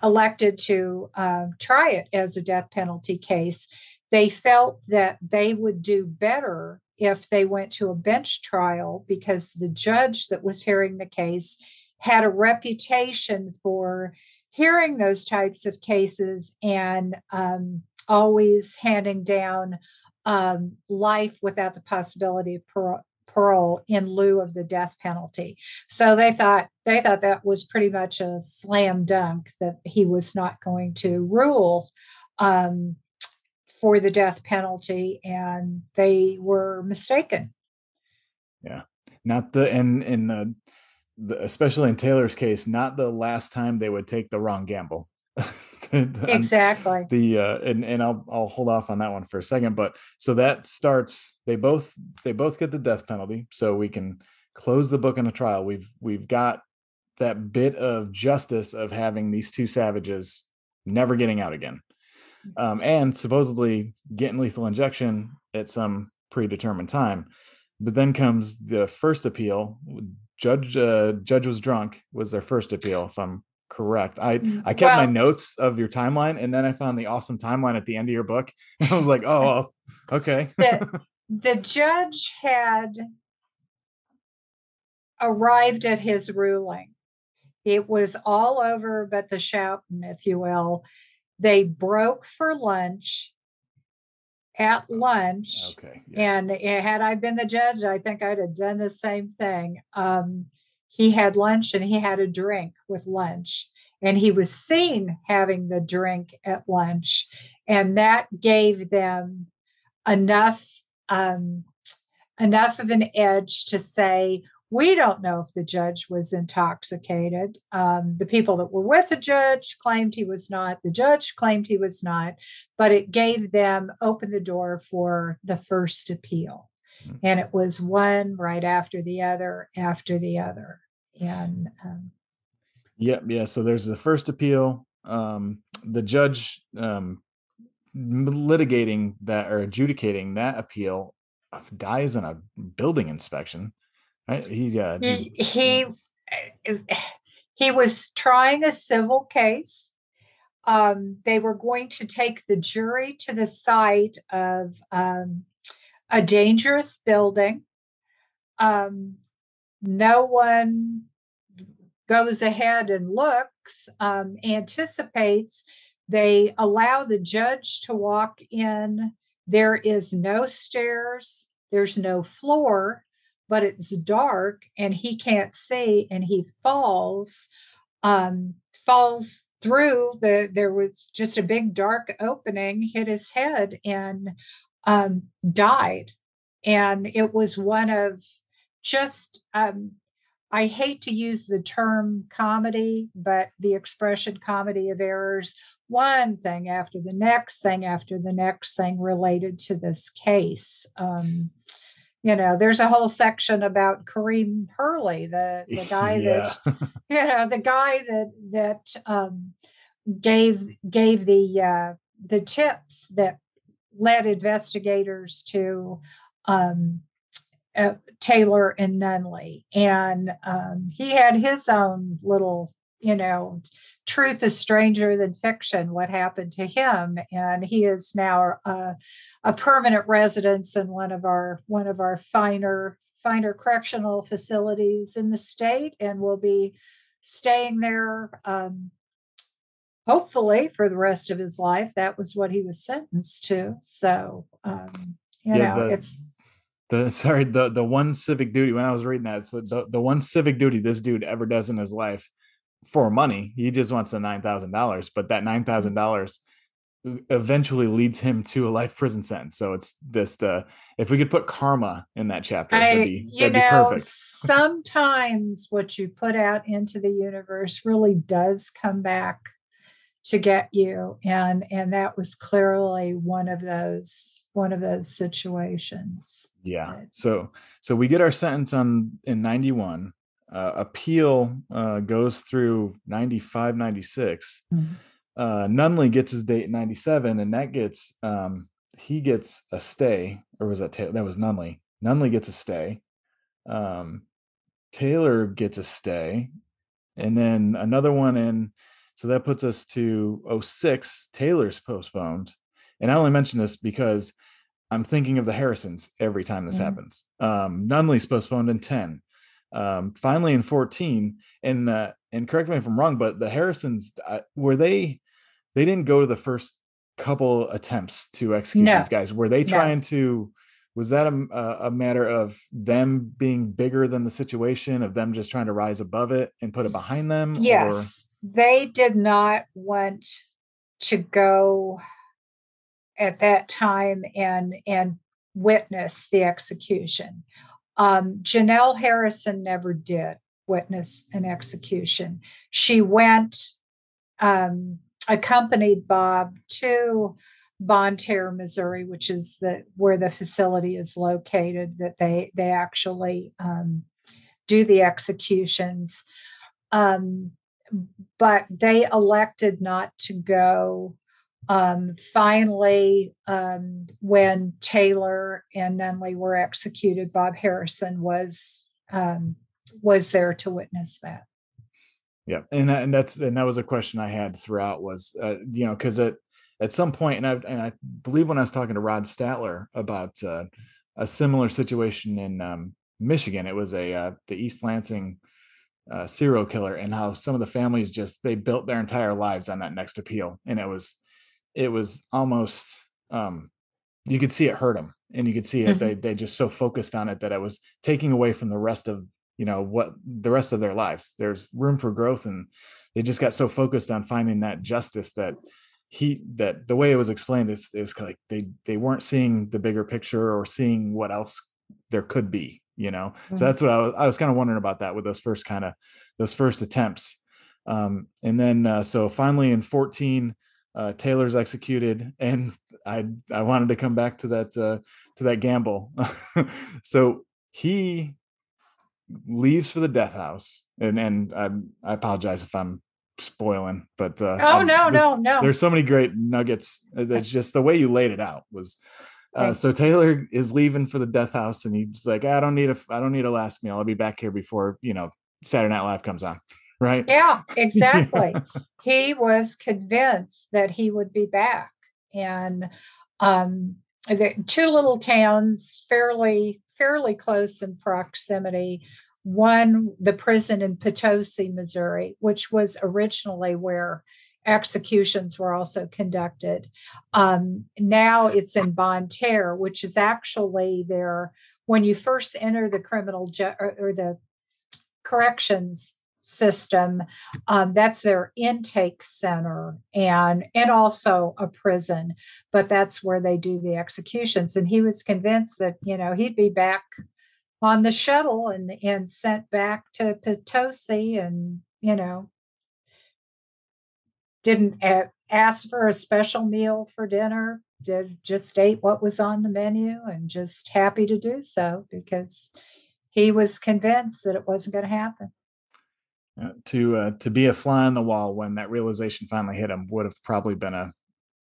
elected to uh, try it as a death penalty case, they felt that they would do better if they went to a bench trial because the judge that was hearing the case had a reputation for hearing those types of cases and um, always handing down um, life without the possibility of parole, in lieu of the death penalty. So they thought they thought that was pretty much a slam dunk that he was not going to rule um, for the death penalty, and they were mistaken. Yeah, not the and in the, the especially in Taylor's case, not the last time they would take the wrong gamble. exactly. the uh and and I'll I'll hold off on that one for a second but so that starts they both they both get the death penalty so we can close the book on a trial. We've we've got that bit of justice of having these two savages never getting out again. Um, and supposedly getting lethal injection at some predetermined time. But then comes the first appeal judge uh, judge was drunk was their first appeal if i'm correct. I mm, I kept well, my notes of your timeline, and then I found the awesome timeline at the end of your book. And I was like, oh, okay. the, the judge had arrived at his ruling. It was all over, but the shouting, if you will. They broke for lunch at lunch. Okay. Yeah. And had I been the judge, I think I'd have done the same thing. Um, he had lunch and he had a drink with lunch and he was seen having the drink at lunch and that gave them enough um, enough of an edge to say we don't know if the judge was intoxicated. Um, the people that were with the judge claimed he was not. The judge claimed he was not, but it gave them open the door for the first appeal. Mm-hmm. And it was one right after the other, after the other. And um, yeah, yeah. So there's the first appeal. Um, the judge um, litigating that or adjudicating that appeal dies in a building inspection. He, he, he uh, he was trying a civil case. Um, they were going to take the jury to the site of um, a dangerous building. Um, no one goes ahead and looks, um, anticipates. They allow the judge to walk in. There is no stairs, there's no floor, but it's dark and he can't see and he falls, um, falls through the there was just a big dark opening hit his head and um, died and it was one of just um, I hate to use the term comedy, but the expression comedy of errors, one thing after the next thing after the next thing related to this case. Um, you know, there's a whole section about Kareem Hurley, the, the guy yeah. that, you know, the guy that, that um, gave, gave the, uh, the tips that led investigators to um, uh, Taylor and Nunley. And um, he had his own little, you know, truth is stranger than fiction, what happened to him. And he is now a, a permanent residence in one of our one of our finer finer correctional facilities in the state and will be staying there um, hopefully for the rest of his life. That was what he was sentenced to. So, um, you yeah, know, the, it's the sorry the the one civic duty when I was reading that it's the, the, the one civic duty this dude ever does in his life for money he just wants the nine thousand dollars but that nine thousand dollars eventually leads him to a life prison sentence. So it's just uh if we could put karma in that chapter I, that'd be, you that'd know sometimes what you put out into the universe really does come back to get you and and that was clearly one of those one of those situations yeah. so so we get our sentence on in 91 uh, appeal uh, goes through 95 96 mm-hmm. uh, nunley gets his date in 97 and that gets um, he gets a stay or was that taylor that was nunley nunley gets a stay um, taylor gets a stay and then another one in so that puts us to 06. Taylor's postponed. And I only mention this because I'm thinking of the Harrisons every time this mm-hmm. happens. Um, Nunley's postponed in 10. Um, finally in 14. And uh, and correct me if I'm wrong, but the Harrisons uh, were they they didn't go to the first couple attempts to execute No. these guys. Were they No. trying to? Was that a, a matter of them being bigger than the situation, of them just trying to rise above it and put it behind them? or- Yes, they did not want to go at that time and and witness the execution. Um, Janelle Harrison never did witness an execution. She went, um, accompanied Bob to Bonne Terre, Missouri, which is the where the facility is located. That they they actually um, do the executions. Um, but they elected not to go. Um, finally, um, when Taylor and Nunley were executed, Bob Harrison was um, was there to witness that. Yeah, and and that's and that was a question I had throughout was uh, you know because at at some point and I and I believe when I was talking to Rod Statler about uh, a similar situation in um, Michigan, it was a uh, the East Lansing uh, serial killer and how some of the families just they built their entire lives on that next appeal, and it was it was almost um, you could see it hurt them, and you could see it Mhm. they they just so focused on it that it was taking away from the rest of you know what the rest of their lives there's room for growth and they just got so focused on finding that justice that he that the way it was explained is it was like they they weren't seeing the bigger picture or seeing what else there could be you know Mhm. so that's what i was, I was kind of wondering about that with those first kind of those first attempts um and then uh, so finally in 14 uh taylor's executed and i i wanted to come back to that uh to that gamble. So he leaves for the death house and and i i apologize if i'm spoiling but uh Oh I'm- no, this- no, no. there's so many great nuggets Uh, that's just the way you laid it out was uh, so taylor is leaving for the death house and he's like i don't need a i don't need a last meal. I'll be back here before you know saturday night live comes on right Yeah, exactly. he was convinced that he would be back. And um, the two little towns, fairly fairly close in proximity. One, the prison in Potosi, Missouri, which was originally where executions were also conducted. Um, now it's in Bonne Terre, which is actually there when you first enter the criminal ju- or, or the corrections system um, that's their intake center and and also a prison but that's where they do the executions. And he was convinced that you know he'd be back on the shuttle and and sent back to potosi and you know didn't ask for a special meal for dinner did just ate what was on the menu and just happy to do so because he was convinced that it wasn't going to happen to uh, to be a fly on the wall when that realization finally hit him would have probably been a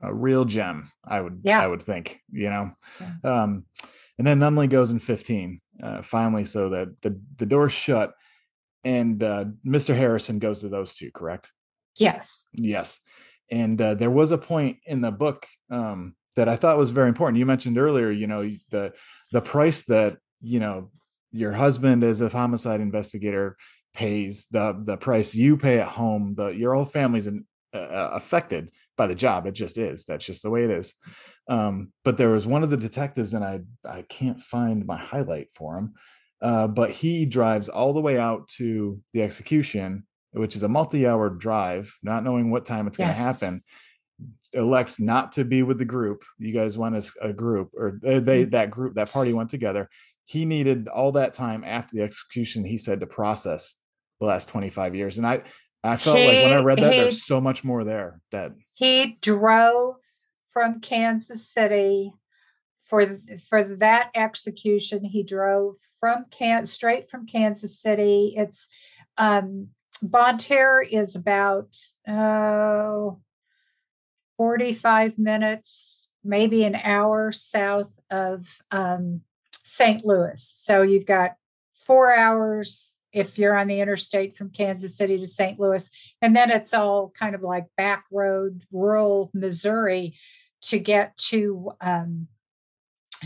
a real gem i would Yeah. i would think you know um and then nunley goes in 15 uh finally so that the the door's shut and uh mr harrison goes to those two correct yes Yes. And uh, there was a point in the book um, that I thought was very important. You mentioned earlier, you know, the the price that you know your husband as a homicide investigator pays, the the price you pay at home, the your whole family's in, uh, affected by the job. It just is. That's just the way it is. Um, but there was one of the detectives, and I I can't find my highlight for him. Uh, but he drives all the way out to the execution which is a multi-hour drive, not knowing what time it's going to happen, elects not to be with the group. You guys went as a group, or they, they that group that party went together. He needed all that time after the execution. He said to process the last 25 years, and I I felt like when I read that, he- there's so much more there. That he drove from Kansas City for for that execution. He drove from Can straight from Kansas City. It's um, Bonne Terre is about oh, 45 minutes, maybe an hour south of um, St. Louis. So you've got four hours if you're on the interstate from Kansas City to St. Louis. And then it's all kind of like back road, rural Missouri to get to um,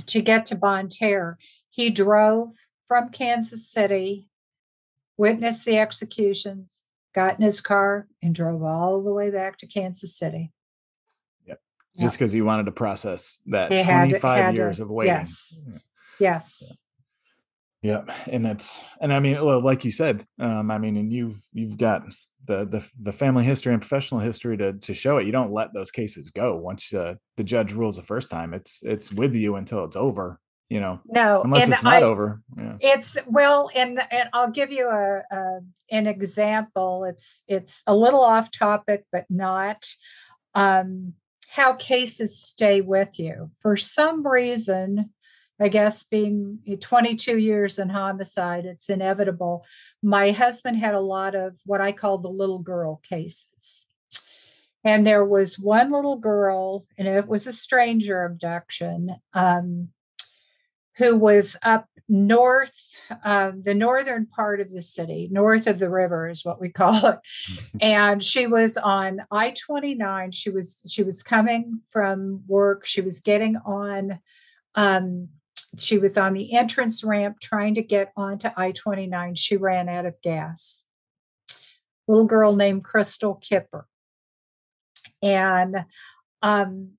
to get to Bonne Terre. He drove from Kansas City, witnessed the executions, got in his car, and drove all the way back to Kansas City. Yep. just because he wanted to process that 25 years to, of waiting. Yes. Yes. Yeah. Yeah. And that's, and I mean, well, like you said, um, I mean, and you, you've got the, the, the family history and professional history to, to show it. You don't let those cases go. Once uh, the judge rules the first time, it's, it's with you until it's over you know no unless it's not I, over yeah. it's well and and i'll give you a, a, an example it's it's a little off topic but not um how cases stay with you for some reason i guess being 22 years in homicide it's inevitable my husband had a lot of what i call the little girl cases and there was one little girl and it was a stranger abduction um, who was up north, um, the northern part of the city, north of the river is what we call it. and she was on I 29. She was she was coming from work. She was getting on. Um, she was on the entrance ramp trying to get onto I 29. She ran out of gas. Little girl named Crystal Kipper. And um,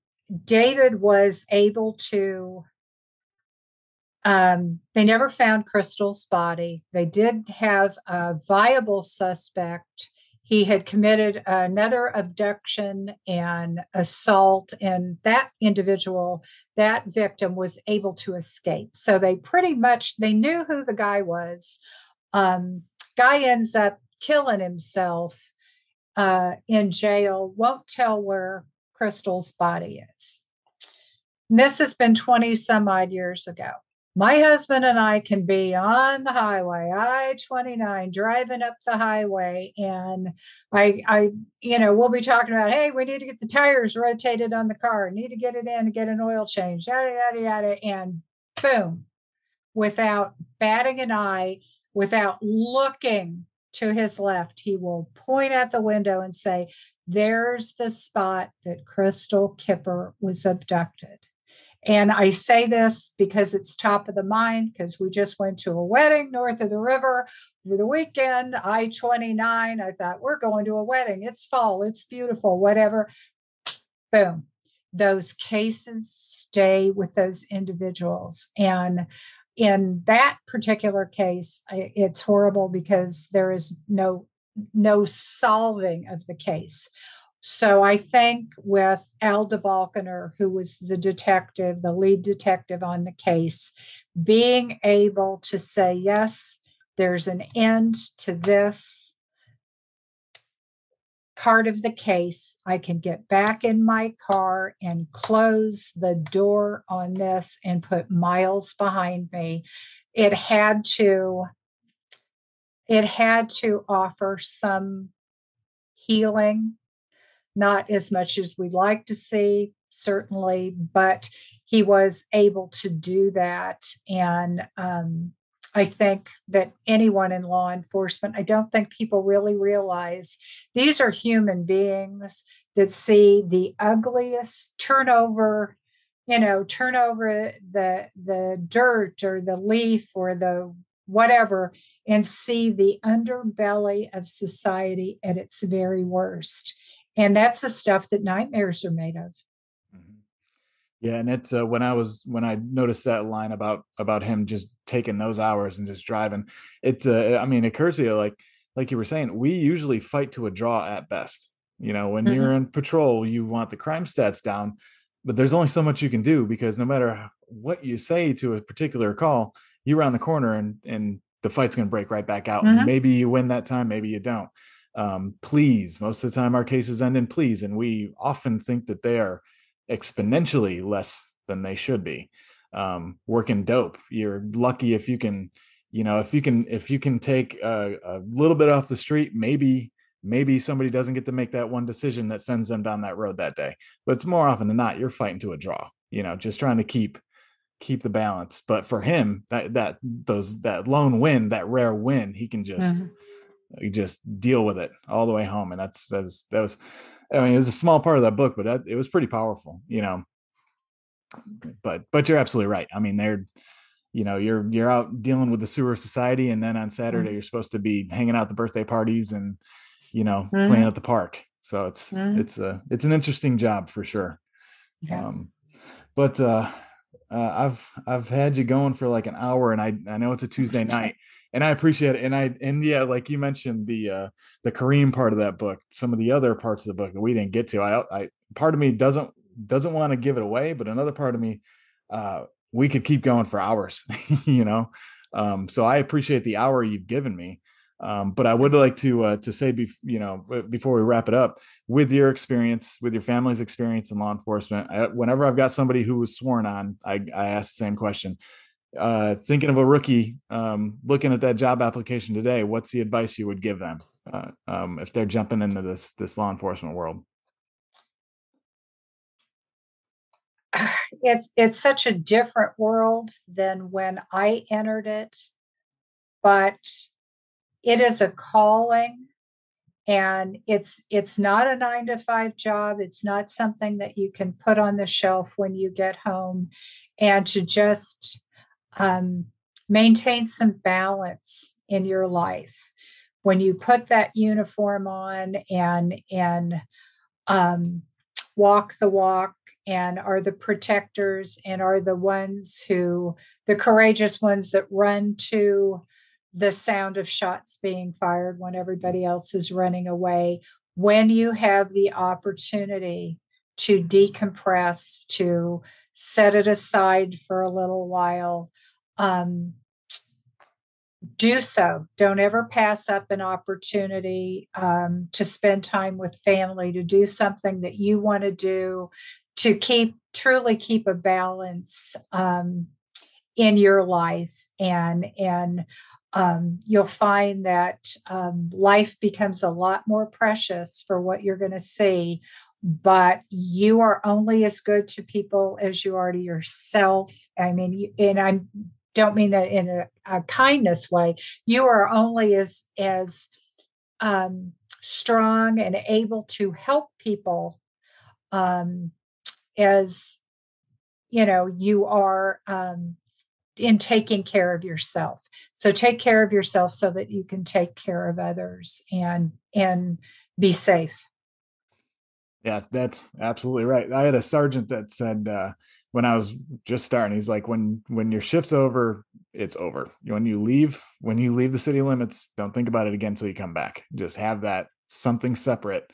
David was able to um, they never found Crystal's body. They did have a viable suspect. He had committed another abduction and assault, and that individual, that victim, was able to escape. So they pretty much they knew who the guy was. Um, guy ends up killing himself uh, in jail. Won't tell where Crystal's body is. This has been 20 some odd years ago my husband and I can be on the highway, I 29, driving up the highway. And I, I, you know, we'll be talking about, hey, we need to get the tires rotated on the car, need to get it in and get an oil change, yada, yada, yada. And boom, without batting an eye, without looking to his left, he will point at the window and say, there's the spot that Crystal Kipper was abducted. And I say this because it's top of the mind because we just went to a wedding north of the river over the weekend, I 29. I thought, we're going to a wedding. It's fall, it's beautiful, whatever. Boom. Those cases stay with those individuals. And in that particular case, it's horrible because there is no no solving of the case. So I think with Al DeValkener, who was the detective, the lead detective on the case, being able to say, yes, there's an end to this part of the case. I can get back in my car and close the door on this and put miles behind me. It had to it had to offer some healing not as much as we'd like to see, certainly, but he was able to do that. And um, I think that anyone in law enforcement, I don't think people really realize these are human beings that see the ugliest turnover, you know, turn over the the dirt or the leaf or the whatever and see the underbelly of society at its very worst and that's the stuff that nightmares are made of mm-hmm. yeah and it's uh, when i was when i noticed that line about about him just taking those hours and just driving it's uh, i mean it occurs to you like like you were saying we usually fight to a draw at best you know when mm-hmm. you're in patrol you want the crime stats down but there's only so much you can do because no matter what you say to a particular call you round the corner and and the fight's going to break right back out mm-hmm. maybe you win that time maybe you don't um, please. Most of the time, our cases end in please, and we often think that they are exponentially less than they should be. Um, working dope, you're lucky if you can, you know, if you can, if you can take a, a little bit off the street, maybe maybe somebody doesn't get to make that one decision that sends them down that road that day but it's more often than not you're fighting to a draw you know just trying to keep keep the balance but for him that that those that lone win that rare win he can just mm-hmm you just deal with it all the way home and that's that was that was i mean it was a small part of that book but that, it was pretty powerful you know but but you're absolutely right i mean they're you know you're you're out dealing with the sewer society and then on saturday mm-hmm. you're supposed to be hanging out the birthday parties and you know mm-hmm. playing at the park so it's mm-hmm. it's a it's an interesting job for sure Yeah. Um, but uh, uh, I've I've had you going for like an hour, and I I know it's a Tuesday night, and I appreciate it. And I and yeah, like you mentioned the uh, the Kareem part of that book, some of the other parts of the book that we didn't get to. I I part of me doesn't doesn't want to give it away, but another part of me, uh, we could keep going for hours, you know. Um, so I appreciate the hour you've given me. Um, but I would like to uh, to say, be, you know, before we wrap it up, with your experience, with your family's experience in law enforcement, I, whenever I've got somebody who was sworn on, I, I ask the same question. Uh, thinking of a rookie um, looking at that job application today, what's the advice you would give them uh, um, if they're jumping into this this law enforcement world? It's it's such a different world than when I entered it, but it is a calling and it's it's not a 9 to 5 job it's not something that you can put on the shelf when you get home and to just um, maintain some balance in your life when you put that uniform on and and um, walk the walk and are the protectors and are the ones who the courageous ones that run to the sound of shots being fired when everybody else is running away. When you have the opportunity to decompress, to set it aside for a little while, um, do so. Don't ever pass up an opportunity um, to spend time with family, to do something that you want to do, to keep truly keep a balance um, in your life and and um, you'll find that um, life becomes a lot more precious for what you're going to see. But you are only as good to people as you are to yourself. I mean, and I don't mean that in a, a kindness way. You are only as as um, strong and able to help people um, as you know you are um, in taking care of yourself. So take care of yourself so that you can take care of others and and be safe. Yeah, that's absolutely right. I had a sergeant that said uh, when I was just starting, he's like, when when your shift's over, it's over. When you leave, when you leave the city limits, don't think about it again until you come back. Just have that something separate,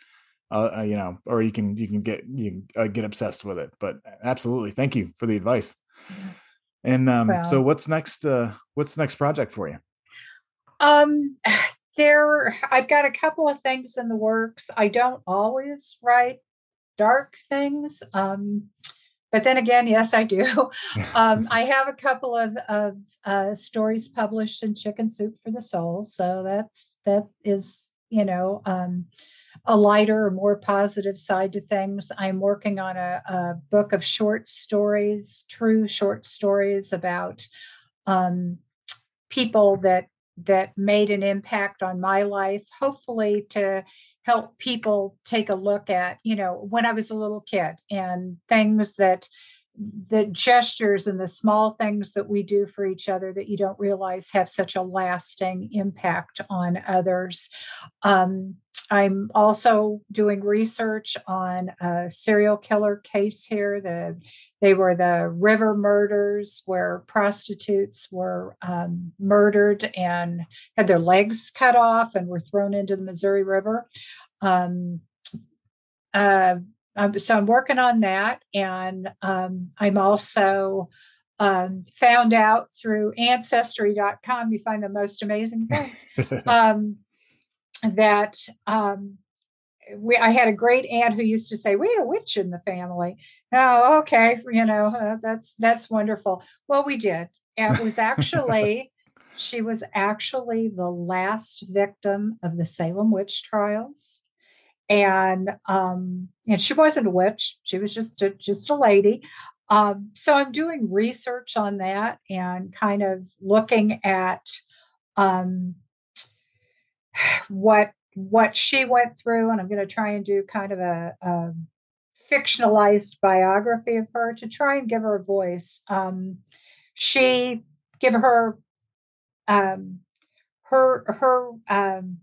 uh, uh, you know, or you can you can get you can, uh, get obsessed with it. But absolutely, thank you for the advice. And um, well, so what's next? Uh, what's next project for you? Um, there, I've got a couple of things in the works. I don't always write dark things. Um, but then again, yes, I do. um, I have a couple of, of uh, stories published in Chicken Soup for the Soul, so that's that is you know um, a lighter or more positive side to things. I'm working on a, a book of short stories, true short stories about um, people that that made an impact on my life. Hopefully, to help people take a look at, you know, when I was a little kid and things that the gestures and the small things that we do for each other that you don't realize have such a lasting impact on others. Um, I'm also doing research on a serial killer case here. The they were the river murders where prostitutes were um, murdered and had their legs cut off and were thrown into the Missouri River. Um, uh, so I'm working on that, and um, I'm also um, found out through ancestry.com. You find the most amazing things. um, that um, we, I had a great aunt who used to say, "We had a witch in the family." Oh, okay, you know uh, that's that's wonderful. Well, we did. And it was actually she was actually the last victim of the Salem witch trials, and um, and she wasn't a witch; she was just a, just a lady. Um, so I'm doing research on that and kind of looking at um, what what she went through, and I'm going to try and do kind of a, a, fictionalized biography of her to try and give her a voice. Um, she give her um, her her um,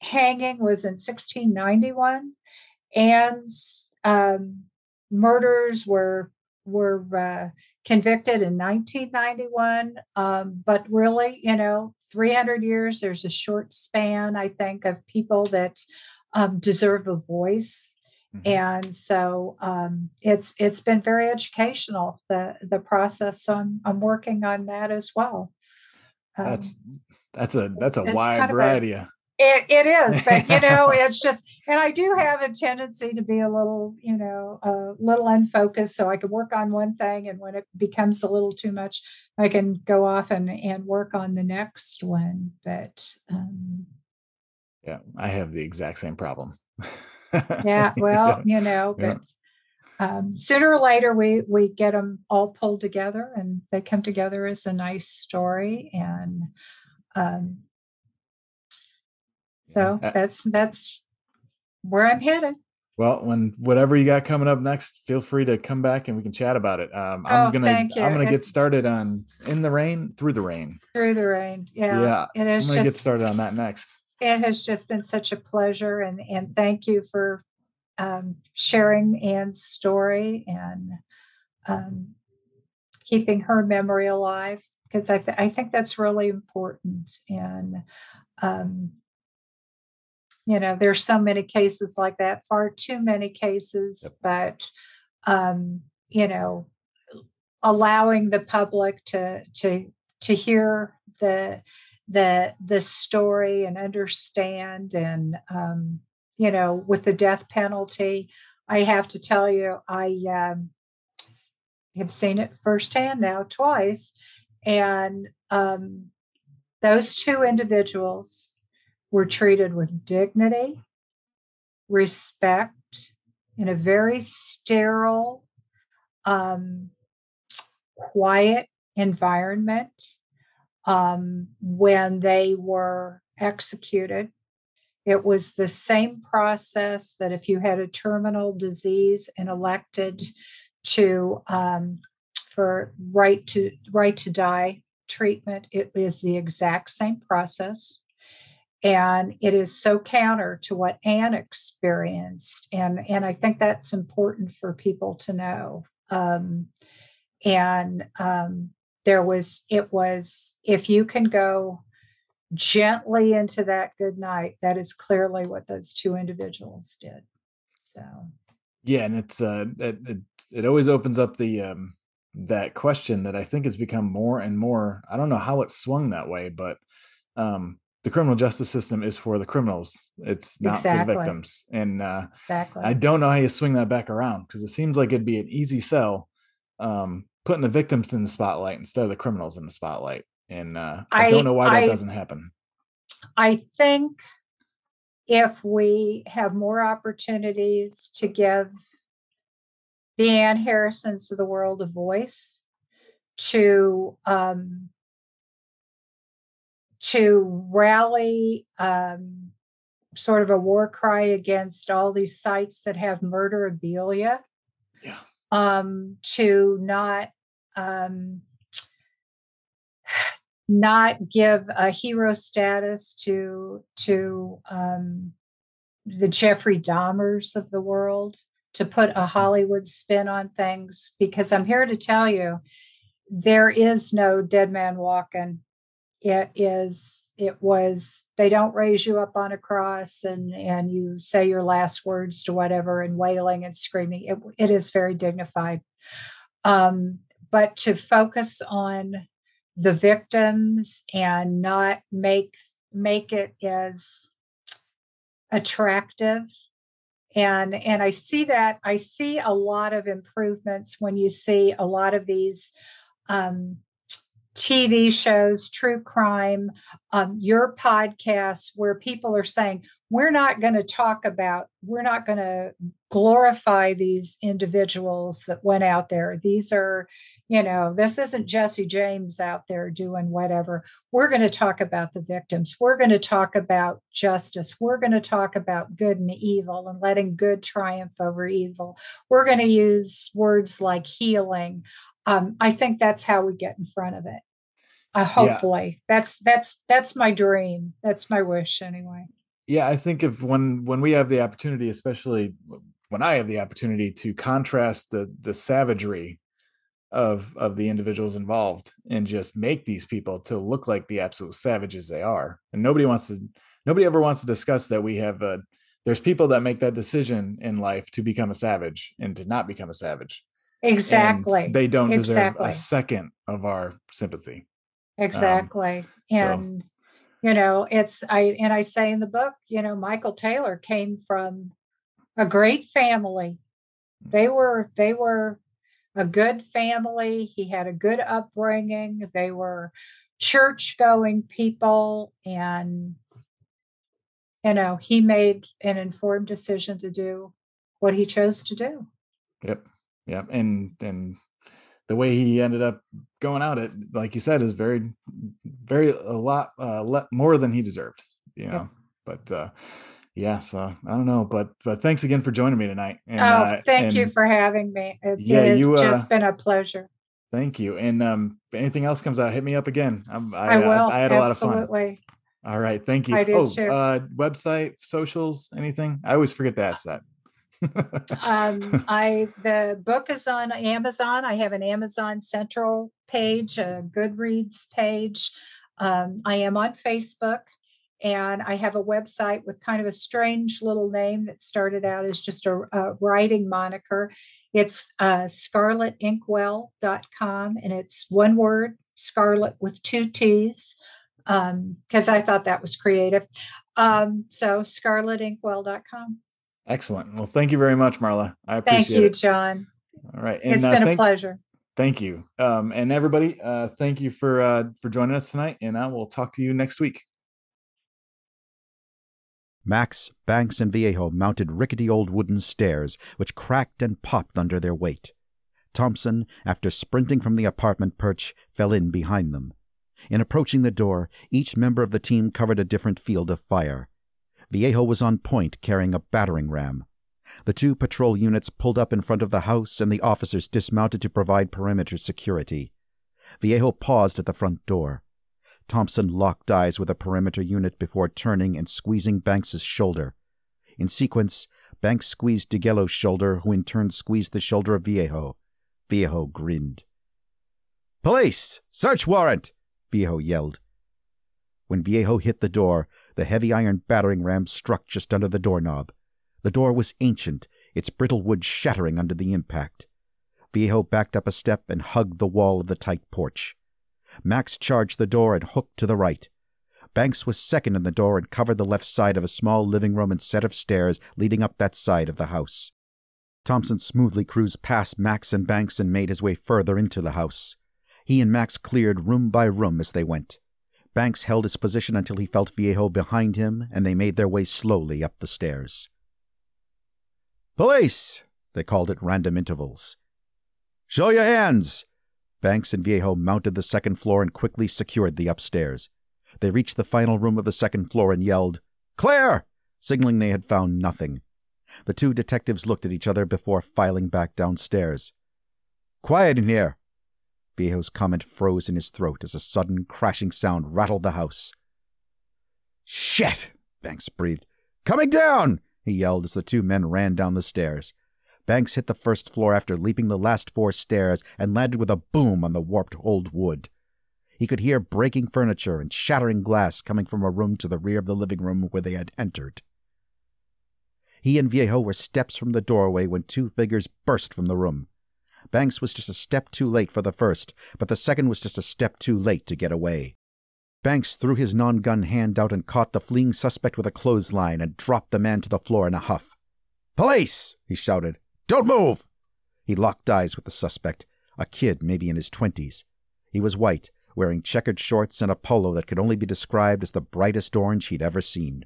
hanging was in 1691. Ann's um, murders were were uh, convicted in 1991, um, but really, you know, 300 years. There's a short span, I think, of people that um, deserve a voice. Mm-hmm. And so um, it's it's been very educational the the process. So I'm I'm working on that as well. that's um, that's a that's a wide variety. A, it, it is, but you know, it's just, and I do have a tendency to be a little, you know, a little unfocused. So I can work on one thing, and when it becomes a little too much, I can go off and and work on the next one. But um, yeah, I have the exact same problem. yeah, well, you know, but yeah. um, sooner or later we we get them all pulled together, and they come together as a nice story, and um, so yeah. that's that's where I'm headed. Well, when whatever you got coming up next, feel free to come back and we can chat about it. Um, I'm oh, gonna I'm gonna get started on in the rain, through the rain, through the rain. Yeah, yeah. It is. I'm gonna just, get started on that next. It has just been such a pleasure, and and thank you for um, sharing Ann's story and um, keeping her memory alive because I th- I think that's really important and. Um, you know there's so many cases like that far too many cases yep. but um you know allowing the public to to to hear the the the story and understand and um you know with the death penalty i have to tell you i um have seen it firsthand now twice and um those two individuals were treated with dignity, respect, in a very sterile, um, quiet environment um, when they were executed. It was the same process that if you had a terminal disease and elected to um, for right to right to die treatment, it is the exact same process and it is so counter to what Ann experienced, and and I think that's important for people to know. Um, and um, there was it was if you can go gently into that good night, that is clearly what those two individuals did. So yeah, and it's uh, it, it, it always opens up the um that question that I think has become more and more. I don't know how it swung that way, but um the criminal justice system is for the criminals. It's not exactly. for the victims. And uh, exactly. I don't know how you swing that back around because it seems like it'd be an easy sell um, putting the victims in the spotlight instead of the criminals in the spotlight. And uh, I, I, don't know why that I, doesn't happen. I think if we have more opportunities to give the Ann Harrisons of the world a voice, to um, to rally um, sort of a war cry against all these sites that have murderabilia. Yeah. Um, to not um, not give a hero status to to um, the Jeffrey Dahmers of the world, to put a mm-hmm. Hollywood spin on things, because I'm here to tell you there is no dead man walking it is it was they don't raise you up on a cross and and you say your last words to whatever and wailing and screaming. It, it is very dignified. Um, but to focus on the victims and not make make it as attractive. And and i see that i see a lot of improvements when you see a lot of these um, TV shows, true crime, um, your podcasts, where people are saying, we're not going to talk about, we're not going to glorify these individuals that went out there. These are, you know, this isn't Jesse James out there doing whatever. We're going to talk about the victims. We're going to talk about justice. We're going to talk about good and evil and letting good triumph over evil. We're going to use words like healing um, I think that's how we get in front of it. Uh, hopefully, yeah. that's that's that's my dream. That's my wish, anyway. Yeah, I think if when when we have the opportunity, especially when I have the opportunity to contrast the the savagery of of the individuals involved and just make these people to look like the absolute savages they are. And nobody wants to nobody ever wants to discuss that we have a there's people that make that decision in life to become a savage and to not become a savage. Exactly. And they don't exactly. deserve a second of our sympathy. Exactly. Um, and so. you know, it's I and I say in the book, you know, Michael Taylor came from a great family. They were they were a good family. He had a good upbringing. They were church going people and you know, he made an informed decision to do what he chose to do. Yep. Yep. And and the way he ended up going out it like you said is very very a lot uh le- more than he deserved you know but uh yeah so i don't know but but thanks again for joining me tonight and, oh uh, thank and, you for having me it, yeah, it has you, uh, just been a pleasure thank you and um if anything else comes out hit me up again I'm, I, I will I, I had a Absolutely. lot of fun Absolutely. all right. Thank you. I do oh, too. Uh, website, socials, anything? I always forget to ask that. Um, I the book is on Amazon. I have an Amazon Central page, a Goodreads page. Um, I am on Facebook, and I have a website with kind of a strange little name that started out as just a, a writing moniker. It's uh, scarlettinkwell.com, and it's one word, Scarlet with two T's because um, I thought that was creative. Um, so scarlettinkwell.com. Excellent. Well, thank you very much, Marla. I appreciate it. Thank you, it. John. All right. And, it's uh, been thank, a pleasure. Thank you. Um, and everybody, uh, thank you for uh, for joining us tonight. And I will talk to you next week. Max, Banks, and Viejo mounted rickety old wooden stairs, which cracked and popped under their weight. Thompson, after sprinting from the apartment perch, fell in behind them. In approaching the door, each member of the team covered a different field of fire. Viejo was on point, carrying a battering ram. The two patrol units pulled up in front of the house, and the officers dismounted to provide perimeter security. Viejo paused at the front door. Thompson locked eyes with a perimeter unit before turning and squeezing Banks's shoulder. In sequence, Banks squeezed DeGello's shoulder, who in turn squeezed the shoulder of Viejo. Viejo grinned. Police! Search warrant! Viejo yelled. When Viejo hit the door, the heavy iron battering ram struck just under the doorknob. The door was ancient, its brittle wood shattering under the impact. Viejo backed up a step and hugged the wall of the tight porch. Max charged the door and hooked to the right. Banks was second in the door and covered the left side of a small living room and set of stairs leading up that side of the house. Thompson smoothly cruised past Max and Banks and made his way further into the house. He and Max cleared room by room as they went. Banks held his position until he felt Viejo behind him, and they made their way slowly up the stairs. Police! They called at random intervals. Show your hands! Banks and Viejo mounted the second floor and quickly secured the upstairs. They reached the final room of the second floor and yelled, Clear! signaling they had found nothing. The two detectives looked at each other before filing back downstairs. Quiet in here, Viejo's comment froze in his throat as a sudden crashing sound rattled the house. Shit! Banks breathed. Coming down! he yelled as the two men ran down the stairs. Banks hit the first floor after leaping the last four stairs and landed with a boom on the warped old wood. He could hear breaking furniture and shattering glass coming from a room to the rear of the living room where they had entered. He and Viejo were steps from the doorway when two figures burst from the room. Banks was just a step too late for the first, but the second was just a step too late to get away. Banks threw his non gun hand out and caught the fleeing suspect with a clothesline and dropped the man to the floor in a huff. Police! he shouted. Don't move! He locked eyes with the suspect, a kid maybe in his twenties. He was white, wearing checkered shorts and a polo that could only be described as the brightest orange he'd ever seen.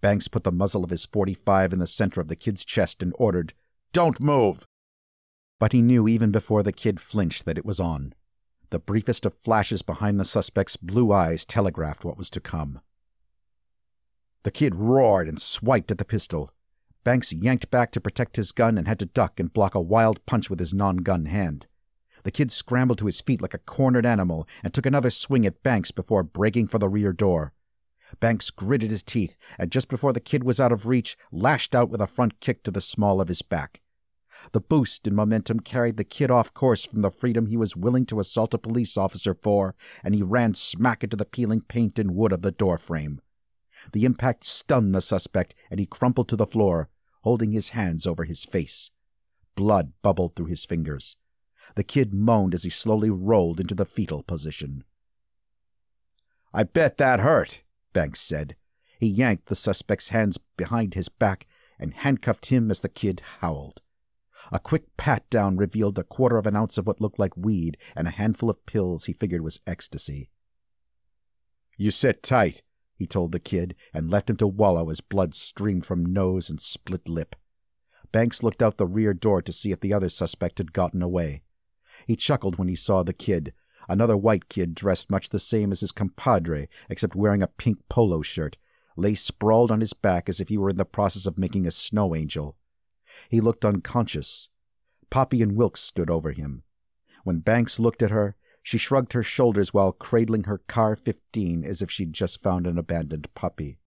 Banks put the muzzle of his 45 in the center of the kid's chest and ordered, Don't move! But he knew even before the kid flinched that it was on. The briefest of flashes behind the suspect's blue eyes telegraphed what was to come. The kid roared and swiped at the pistol. Banks yanked back to protect his gun and had to duck and block a wild punch with his non gun hand. The kid scrambled to his feet like a cornered animal and took another swing at Banks before breaking for the rear door. Banks gritted his teeth, and just before the kid was out of reach, lashed out with a front kick to the small of his back. The boost in momentum carried the kid off course from the freedom he was willing to assault a police officer for, and he ran smack into the peeling paint and wood of the door frame. The impact stunned the suspect, and he crumpled to the floor, holding his hands over his face. Blood bubbled through his fingers. The kid moaned as he slowly rolled into the fetal position. I bet that hurt, Banks said. He yanked the suspect's hands behind his back and handcuffed him as the kid howled. A quick pat down revealed a quarter of an ounce of what looked like weed and a handful of pills he figured was ecstasy. You sit tight, he told the kid, and left him to wallow as blood streamed from nose and split lip. Banks looked out the rear door to see if the other suspect had gotten away. He chuckled when he saw the kid, another white kid dressed much the same as his compadre, except wearing a pink polo shirt, lay sprawled on his back as if he were in the process of making a snow angel. He looked unconscious. Poppy and Wilkes stood over him. When Banks looked at her, she shrugged her shoulders while cradling her CAR-15 as if she'd just found an abandoned puppy.